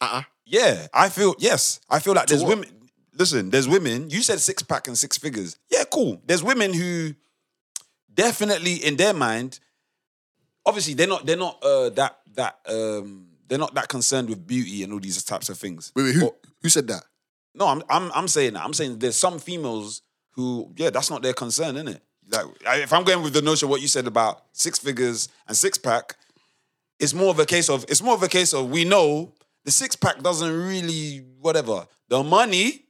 uh-uh. yeah, I feel yes. I feel like To there's what? women listen, there's women, you said six pack and six figures. Yeah, cool. There's women who definitely in their mind, obviously they're not they're not uh that that um they're not that concerned with beauty and all these types of things. Wait, wait, who who said that? No, I'm I'm I'm saying that. I'm saying there's some females who, yeah, that's not their concern, isn't it? Like if I'm going with the notion of what you said about six figures and six pack, it's more of a case of it's more of a case of we know the six pack doesn't really whatever. The money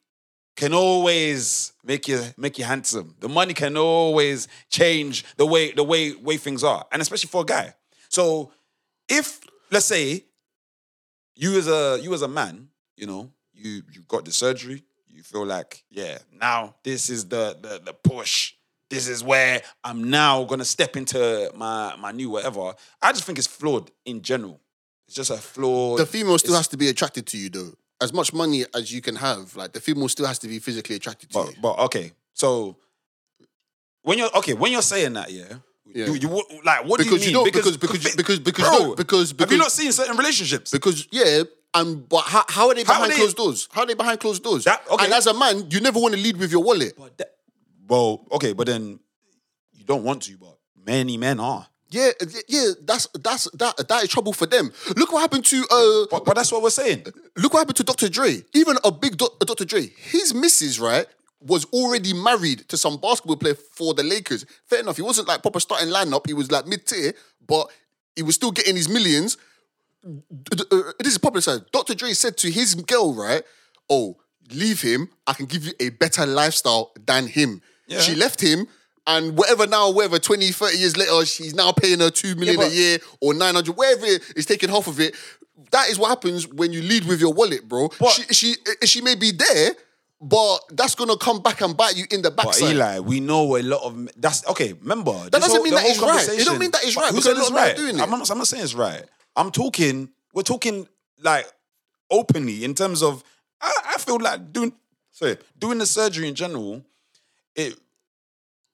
can always make you make you handsome. The money can always change the way the way way things are, and especially for a guy. So if let's say you as a you as a man, you know, you you got the surgery, you feel like, yeah, now this is the the the push. This is where I'm now gonna step into my my new whatever. I just think it's flawed in general. It's just a flawed. The female still it's- has to be attracted to you though. As much money as you can have, like the female still has to be physically attracted to you. But okay, so when you're okay, when you're saying that, yeah, Yeah. you, you like what because do you mean? know because because because because because, bro, no, because because have you not seen certain relationships? Because yeah, and but how, how are they How are behind they- closed doors? How are they behind closed doors? okay. And as a man, you never want to lead with your wallet. Well, okay, but then you don't want to, but many men are. Yeah, yeah, that's that's that that is trouble for them. Look what happened to uh but, but that's what we're saying. Look what happened to Dr. Dre. Even a big doc- Dr. Dre, his missus, right, was already married to some basketball player for the Lakers. Fair enough, he wasn't like proper starting lineup, he was like mid-tier, but he was still getting his millions. Uh, This is popular. Dr. Dre said to his girl, right, oh, leave him, I can give you a better lifestyle than him. Yeah. She left him, and whatever now, whatever, 20, 30 years later, she's now paying her 2 million but- a year or 900, wherever it is taking half of it. That is what happens when you lead with your wallet, bro. she, she, she may be there, but that's gonna come back and bite you in the backside. But. Eli, we know a lot of that's okay. Remember, That doesn't whole- mean the that it's right. It don't mean that it's right, Who because said a lot it's of men are right? doing it. I'm not, I'm not saying it's right. I'm talking. We're talking like openly in terms of. I, I feel like doing sorry doing the surgery in general. It.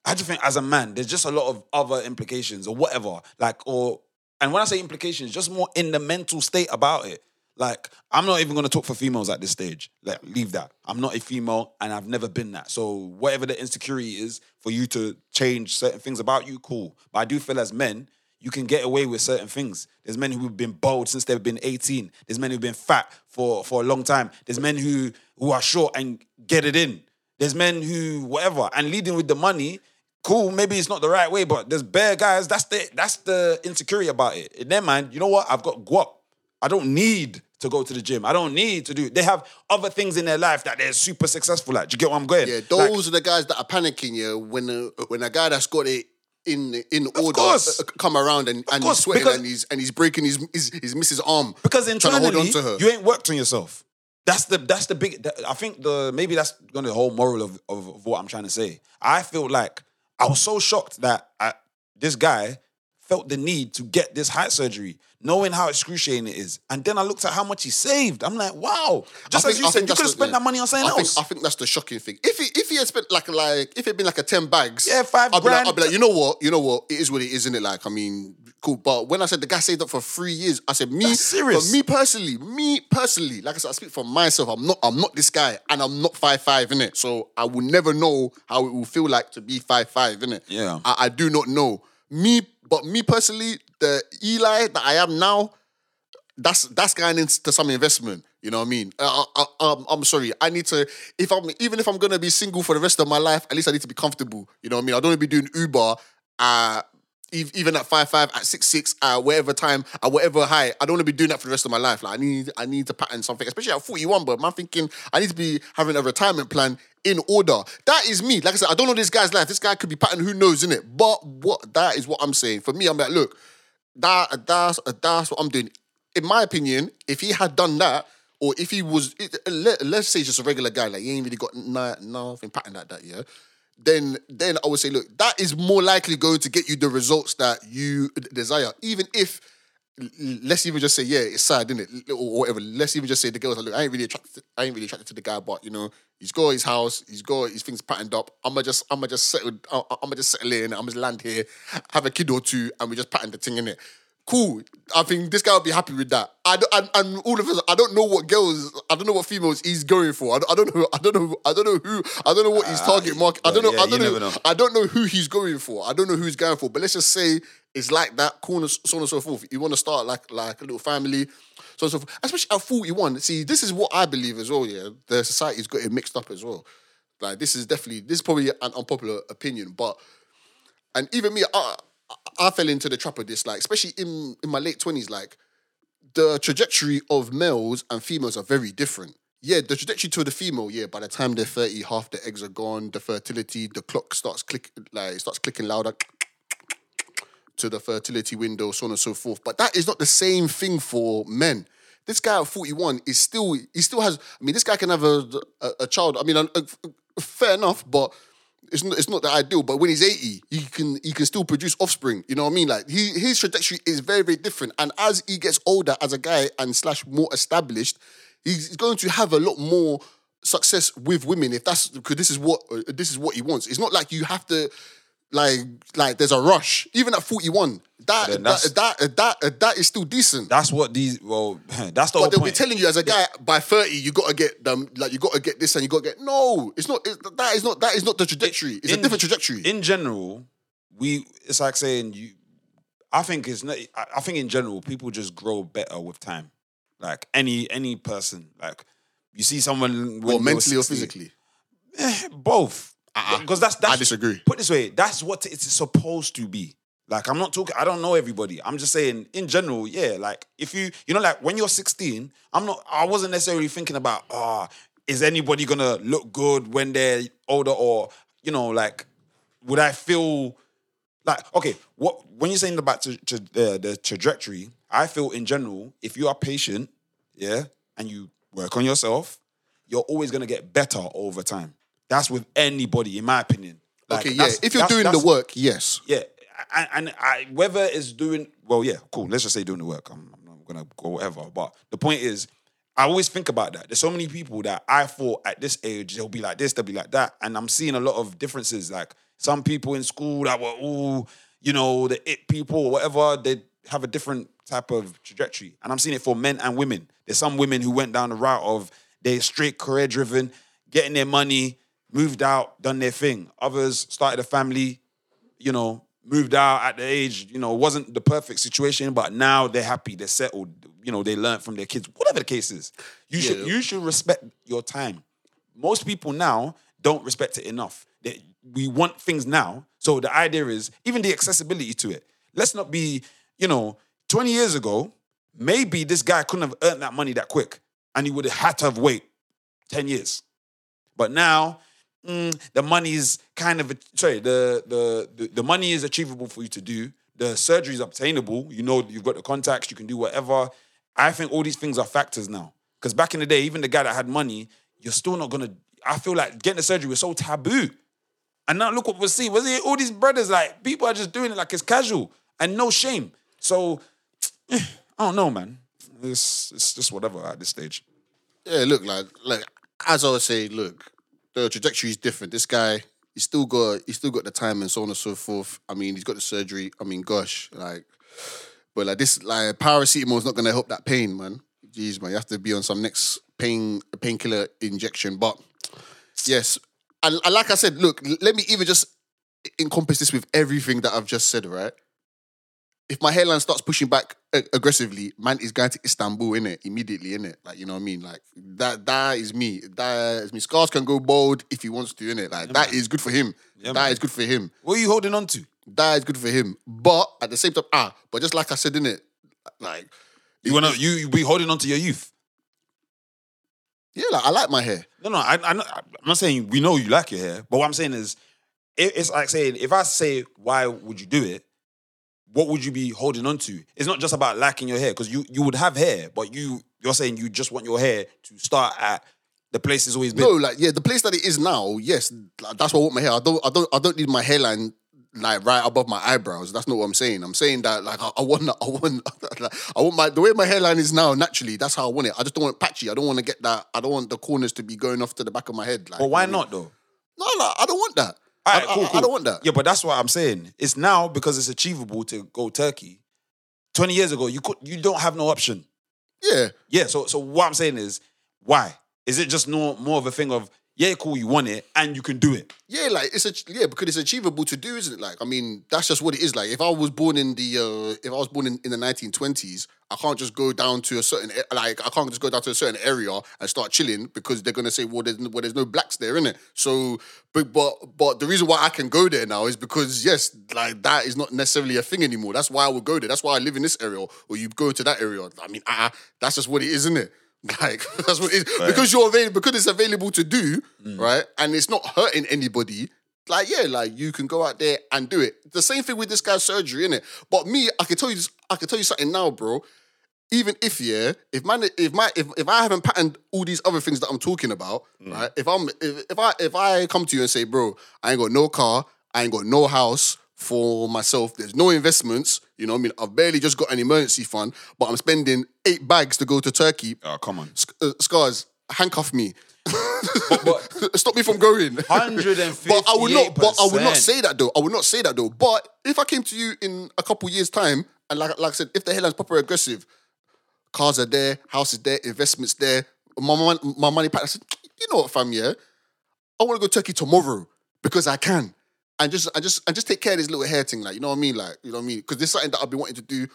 I just think as a man, there's just a lot of other implications or whatever. Like or and when I say implications, just more in the mental state about it. Like, I'm not even gonna talk for females at this stage. Like, leave that. I'm not a female and I've never been that. So whatever the insecurity is for you to change certain things about you, cool. But I do feel as men, you can get away with certain things. There's men who've been bold since they've been 18. There's men who've been fat for, for a long time. There's men who who are short and get it in. There's men who whatever and leading with the money. Cool, maybe it's not the right way, but there's bare guys. That's the that's the insecurity about it. In their mind, you know what? I've got guap. I don't need to go to the gym. I don't need to do. They have other things in their life that they're super successful at. Do you get what I'm going? Yeah, those are the guys that are panicking. Yeah, when a, when a guy that's got it in in order course. uh, come around and, and course, he's sweating and he's and he's breaking his his, his missus arm because trying to hold internally on to her. you ain't worked on yourself. That's the that's the big. I think the maybe that's gonna the whole moral of, of of what I'm trying to say. I feel like I was so shocked that I, this guy felt the need to get this height surgery, knowing how excruciating it is. And then I looked at how much he saved. I'm like, wow. Just I as you said, you could have spent yeah. that money on something I think, else. I think that's the shocking thing. If he if he had spent like like if it had been like a ten bags, Yeah, five I'd be like, grand. I'd be like, you know what, you know what, it is what it is, isn't it? Like, I mean, cool. But when I said the guy saved up for three years, I said me, That's serious. For me personally, me personally, like I said, I speak for myself. I'm not, I'm not this guy, and I'm not five five in it. So I will never know how it will feel like to be five five in it. Yeah. I, I do not know me, but me personally, the Eli that I am now, that's that's going into some investment. You know what I mean? Uh, I, I, I'm, I'm sorry. I need to if I'm even if I'm gonna be single for the rest of my life, at least I need to be comfortable. You know what I mean? I don't want to be doing Uber. Uh, even at five five, at six six, at whatever time, at whatever height, I don't want to be doing that for the rest of my life. Like I need, I need to pattern something, especially at forty one. But I'm thinking I need to be having a retirement plan in order. That is me. Like I said, I don't know this guy's life. This guy could be pattern. Who knows, in it? But what that is what I'm saying. For me, I'm like, look, that that's that's what I'm doing. In my opinion, if he had done that, or if he was, let, let's say just a regular guy, like he ain't really got no, nothing pattern like that, yeah. Then then I would say, look, that is more likely going to get you the results that you desire, even if. Let's even just say, yeah, it's sad, isn't it? Or whatever. Let's even just say the girls are look, I ain't really attracted. I ain't really attracted to the guy, but you know, he's got his house, he's got his things patterned up. I'ma just, I'ma just settle, I'ma just settle in. I'ma just land here, have a kid or two, and we just pattern the thing in it. Cool. I think this guy will be happy with that. I don't, and, and all of us, I don't know what girls, I don't know what females he's going for. I don't, I don't know, I don't know, I don't know who, I don't know what his ah, target market. I don't know, yeah, I don't know, know. I don't know who he's going for. I don't know who he's going for. But let's just say it's like that, corner, so on and so forth. You want to start like like a little family, so on and so forth. Especially at 41. See, this is what I believe as well, yeah. The society's got it mixed up as well. Like this is definitely this is probably an unpopular opinion, but and even me, I, I, fell into the trap of this, like especially in in my late twenties, like the trajectory of males and females are very different. Yeah, the trajectory to the female, yeah, by the time they're 30, half the eggs are gone, the fertility, the clock starts click like starts clicking louder to the fertility window, so on and so forth. But that is not the same thing for men. This guy at 41 is still, he still has, I mean, this guy can have a, a, a child. I mean, uh, uh, fair enough, but it's not, it's not the ideal. But when he's 80, he can he can still produce offspring. You know what I mean? Like he his trajectory is very, very different. And as he gets older as a guy and slash more established, he's going to have a lot more success with women if that's because this is what uh, this is what he wants. It's not like you have to like like there's a rush even at 41 that that, that's- that that that is still decent That's what these. Well, that's the but they'll be telling you as a guy by 30 you got to get them like you got to get this and you got to get no it's not that is not that is not the trajectory it's a different trajectory in general, we it's like saying you. I think it's not. I think in general, people just grow better with time. Like any any person, like you see someone you're mentally or physically Eh, both. Because that's that's. I disagree. Put this way, that's what it's supposed to be. Like I'm not talking. I don't know everybody. I'm just saying in general. Yeah. Like if you you know like when you're 16, I'm not. I wasn't necessarily thinking about ah is anybody gonna look good when they're older or you know like would I feel like okay what when you're saying about to, to the, the trajectory i feel in general if you are patient yeah and you work on yourself you're always going to get better over time that's with anybody in my opinion Like, okay yeah if you're that's- doing the work yes yeah and, and I, whether it's doing well yeah cool let's just say doing the work i'm, I'm not gonna go whatever but the point is I always think about that. There's so many people that I thought at this age they'll be like this, they'll be like that, and I'm seeing a lot of differences. Like some people in school that were all, you know, the it people or whatever, they have a different type of trajectory, and I'm seeing it for men and women. There's some women who went down the route of they straight career driven, getting their money, moved out, done their thing. Others started a family, you know, moved out at the age, you know, wasn't the perfect situation, but now they're happy, they're settled, you know, they learned from their kids, whatever the case is. You should you should respect your time. Most people now, don't respect it enough. They- we want things now. So the idea is even the accessibility to it. Let's not be, you know, 20 years ago, maybe this guy couldn't have earned that money that quick and he would have had to have wait 10 years. But now, mm, the money is kind of sorry. The, the the the money is achievable for you to do. The surgery is obtainable. You know, you've got the contacts. You can do whatever. I think all these things are factors now. Because back in the day, even the guy that had money, you're still not gonna. I feel like getting the surgery was so taboo. And now look what seeing. We're seeing all these brothers like people are just doing it like it's casual and no shame. So I don't know, man. It's it's just whatever at this stage. Yeah, look, like like as I was saying, look, the trajectory is different. This guy, he's still got he's still got the time and so on and so forth. I mean, he's got the surgery. I mean, gosh, like, but like this, like paracetamol is not gonna help that pain, man. Jeez, man, you have to be on some next pain painkiller injection. But yes, and, and like I said, look, let me even just encompass this with everything that I've just said, right? If my hairline starts pushing back aggressively, man is going to Istanbul in it immediately, in it. Like you know what I mean? Like that that is me. That is me. Scarz can go bald if he wants to, in it. Like that is good for him. Yeah, that man. is good for him. What are you holding on to? That is good for him. But at the same time, ah, but just like I said, in it, like You wanna you, you be holding on to your youth. yeah, like I like my hair. No, no, I, I I'm not saying we know you like your hair, but what I'm saying is, it, it's like saying if I say why would you do it, what would you be holding on to? It's not just about liking your hair because you you would have hair, but you you're saying you just want your hair to start at the place it's always been. No, like yeah, the place that it is now, yes, that's what I want my hair. I don't, I don't, I don't need my hairline like right above my eyebrows. That's not what I'm saying. I'm saying that like I, I want, I want, like, I want my the way my hairline is now. Naturally, that's how I want it. I just don't want it patchy. I don't want to get that. I don't want the corners to be going off to the back of my head. Like, but why you know not though? what I mean? No, like, I don't want that. All I, right, I- cool, I, don't want that. Yeah, but that's what I'm saying. It's now because it's achievable to go Turkey. Twenty years ago, you could you don't have no option. Yeah, Yeah. So so what I'm saying is, why is it just no more of a thing of yeah, cool, you want it and you can do it. Yeah, like it's a yeah because it's achievable to do, isn't it? Like I mean, that's just what it is. Like if I was born in the uh, if I was born in, in the nineteen twenties, I can't just go down to a certain like I can't just go down to a certain area and start chilling because they're gonna say well there's no, well there's no blacks there, innit? So but but but the reason why I can go there now is because yes, like that is not necessarily a thing anymore. That's why I would go there. That's why I live in this area or you go to that area. I mean, uh, that's just what it is, isn't it? Like that's what it is. Right. Because you're available because it's available to do, mm. right? And it's not hurting anybody. Like, yeah, like you can go out there and do it. The same thing with this guy's surgery, innit? But me, I can tell you this, I can tell you something now, bro. Even if, yeah, if my if my if, if I haven't patterned all these other things that I'm talking about, mm. right? If I'm if, if I if I come to you and say, bro, I ain't got no car, I ain't got no house for myself, there's no investments, you know I mean? I've barely just got an emergency fund, but I'm spending eight bags to go to Turkey. Oh, come on. Sc- uh, Scarz, handcuff me. Stop me from going. 158%. But I would not. But I would not say that though. I would not say that though. But if I came to you in a couple years' time, and like like I said, if the headline's proper aggressive, cars are there, house is there, investments there, my mon- my money pack. I said, you know what, fam? Yeah, I want to go Turkey tomorrow because I can, and just and just and just take care of this little hair thing, like you know what I mean, like you know what I mean, because this is something that I've been wanting to do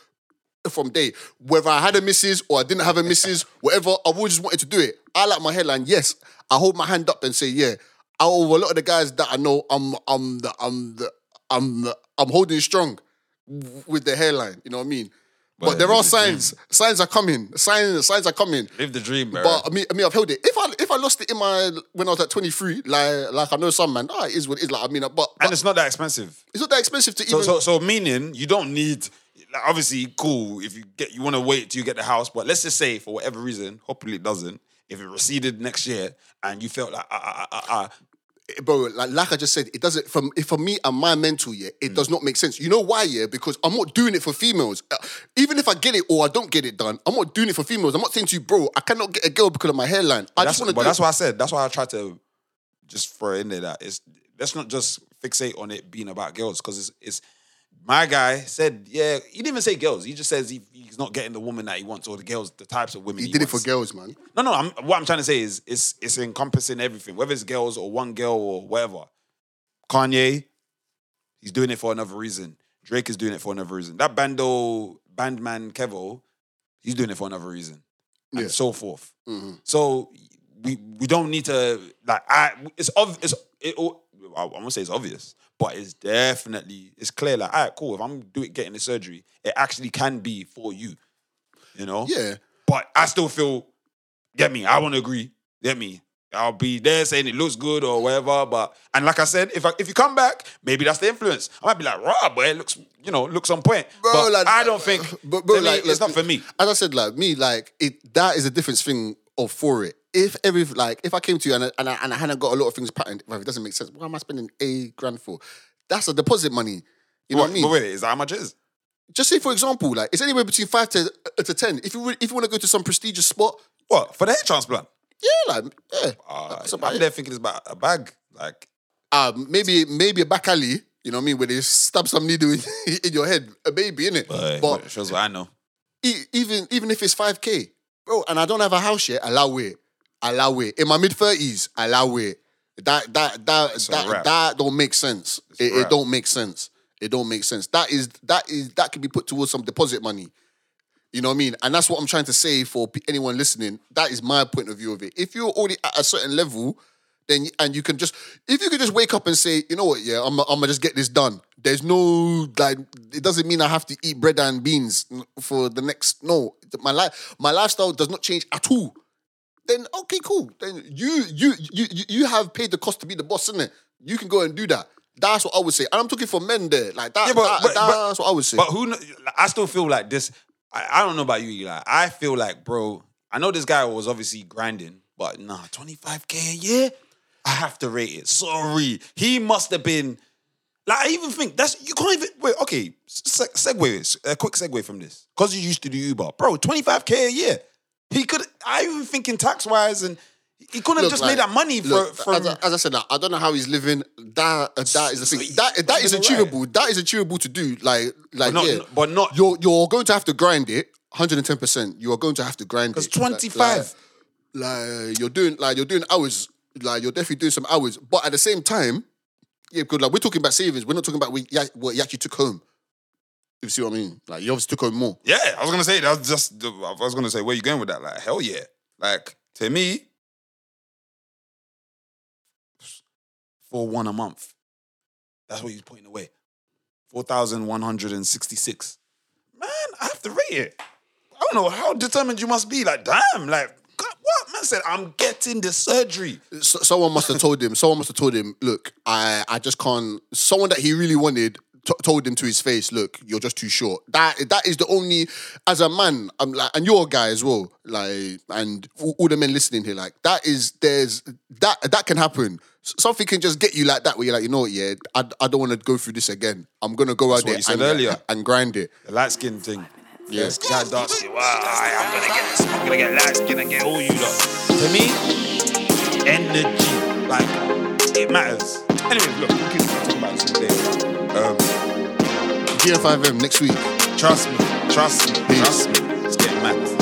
from day. Whether I had a missus or I didn't have a missus, whatever, I've always just wanted to do it. I like my hairline. Yes, I hold my hand up and say, yeah. Out of a lot of the guys that I know, I'm I'm the I'm the I'm the, I'm holding strong with the hairline. You know what I mean? But, But there are a dream. signs. Signs are coming. Signs signs are coming. Live the dream, bro. But I mean, I mean, I've held it. If I if I lost it in my when I was at 23, like like I know some man, ah, it is what it is. Like I mean, but, but and it's not that expensive. it's not that expensive to So, even. so, so meaning you don't need. Like obviously, cool if you get you want to wait till you get the house, but let's just say for whatever reason, hopefully it doesn't. If it receded next year and you felt like ah ah ah ah, bro, like, like I just said, it doesn't for for me and my mental, yeah, it Mm. does not make sense. You know why, yeah? Because I'm not doing it for females. Uh, even if I get it or I don't get it done, I'm not doing it for females. I'm not saying to you, bro, I cannot get a girl because of my hairline. I that's, just want to. but that's it. why I said. That's why I tried to just throw it in there that it's let's not just fixate on it being about girls because it's it's my guy said yeah he didn't even say girls he just says he, he's not getting the woman that he wants or the girls the types of women He he, did it for girls, man. No, no. I'm, what I'm trying to say is it's it's encompassing everything, whether it's girls or one girl or whatever. Kanye, he's doing it for another reason. Drake is doing it for another reason. That bando bandman Kevo, he's doing it for another reason, and Yeah. so forth. Mhm. So we we don't need to like. I it's obvious. It's it. I won't say it's obvious, but it's definitely it's clear. Like, all right, cool. If I'm doing getting the surgery, it actually can be for you. You know. Yeah. But I still feel. Get me. I want to agree. Get me. I'll be there saying it looks good or whatever. But and like I said, if I, if you come back, maybe that's the influence. I might be like, raw, but it looks you know looks on point. Bro, but like- I don't think. But bro, to me, like, it's not for me. As I said, like me, like it. That is a different thing of for it. If every like, if I came to you and I, and I, and I hadn't got a lot of things patterned, well, it doesn't make sense, Why am I spending a grand for? That's a deposit money. You know what, I mean? But wait, is that how much it is? Just say, for example, like it's anywhere between five to uh, to ten. If you re- if you want to go to some prestigious spot, what for the hair transplant? Yeah, like yeah. Uh, I'm it. there thinking it's about a bag. Like um, maybe maybe a back alley. You know what I mean? Where they stab some needle in, in your head, a baby in it. But, But shows what I know. e- even even if it's five k, bro, and I don't have a house yet, allow it, allow it. In my mid thirties, allow it. That that that It's that, that don't make sense. It, it don't make sense. It don't make sense. That is that is that can be put towards some deposit money. You know what I mean? And that's what I'm trying to say for anyone listening. That is my point of view of it. If you're already at a certain level, then and you can just if you could just wake up and say, you know what, yeah, I'm I'm gonna just get this done. There's no like it doesn't mean I have to eat bread and beans for the next no. My life my lifestyle does not change at all. Then okay, cool. Then you you you you- have paid the cost to be the boss, isn't it? You can go and do that. That's what I would say. And I'm talking for men there. Like that, Yeah, but- that- but- but- that's what I would say. But who? I still feel like this. I, I don't know about you, Eli. I feel like, bro. I know this guy was obviously grinding, but nah, 25k a year. I have to rate it. Sorry, he must have been. Like I even think that's you can't even wait. Okay, se- segue a quick segue from this because you used to do Uber, bro. 25k a year. He could. I even thinking tax wise, and he couldn't have just like, made that money for, look, from. as, I, as I said, I don't know how he's living. That uh, that is the thing. That that is achievable. That is achievable to do. Like like not- yeah, but not. You're you're going to have to grind it. 110. percent You are going to have to grind it. Because Like- 25. Like, like you're doing like you're doing hours. Like you're definitely doing some hours. But at the same time, yeah, because like we're talking about savings. We're not talking about what you what you actually took home. If you see what I mean? Like you obviously took home more. Yeah, I was gonna say that was just. the- I was gonna say where you going with that? Like hell yeah! Like to me, four one a month. That's what he's putting away. Four thousand one hundred and sixty six. Man, I have to rate it. I don't know how determined you must be. Like damn, like God, what man said? I'm getting the surgery. So, someone must have told him. Someone must have told him. Look, I I just can't. Someone that he really wanted t- told him to his face. Look, you're just too short. That that is the only. As a man, I'm like, and you're a guy as well. Like, and all, all the men listening here, like that is there's that that can happen. Something can just get you like that, where you're like, you know what, yeah, I, I don't want to go through this again. I'm gonna go That's out there and, earlier. and grind it. The light skin thing. Yes. Jack Darcy. Wow, I'm gonna get I'm gonna get light skin and get all you lot. To me, energy. Like, it matters. Anyway, look, we can talk about this all day. Um, GM5M next week. Trust me, trust me, Peace. trust me. It's getting mad.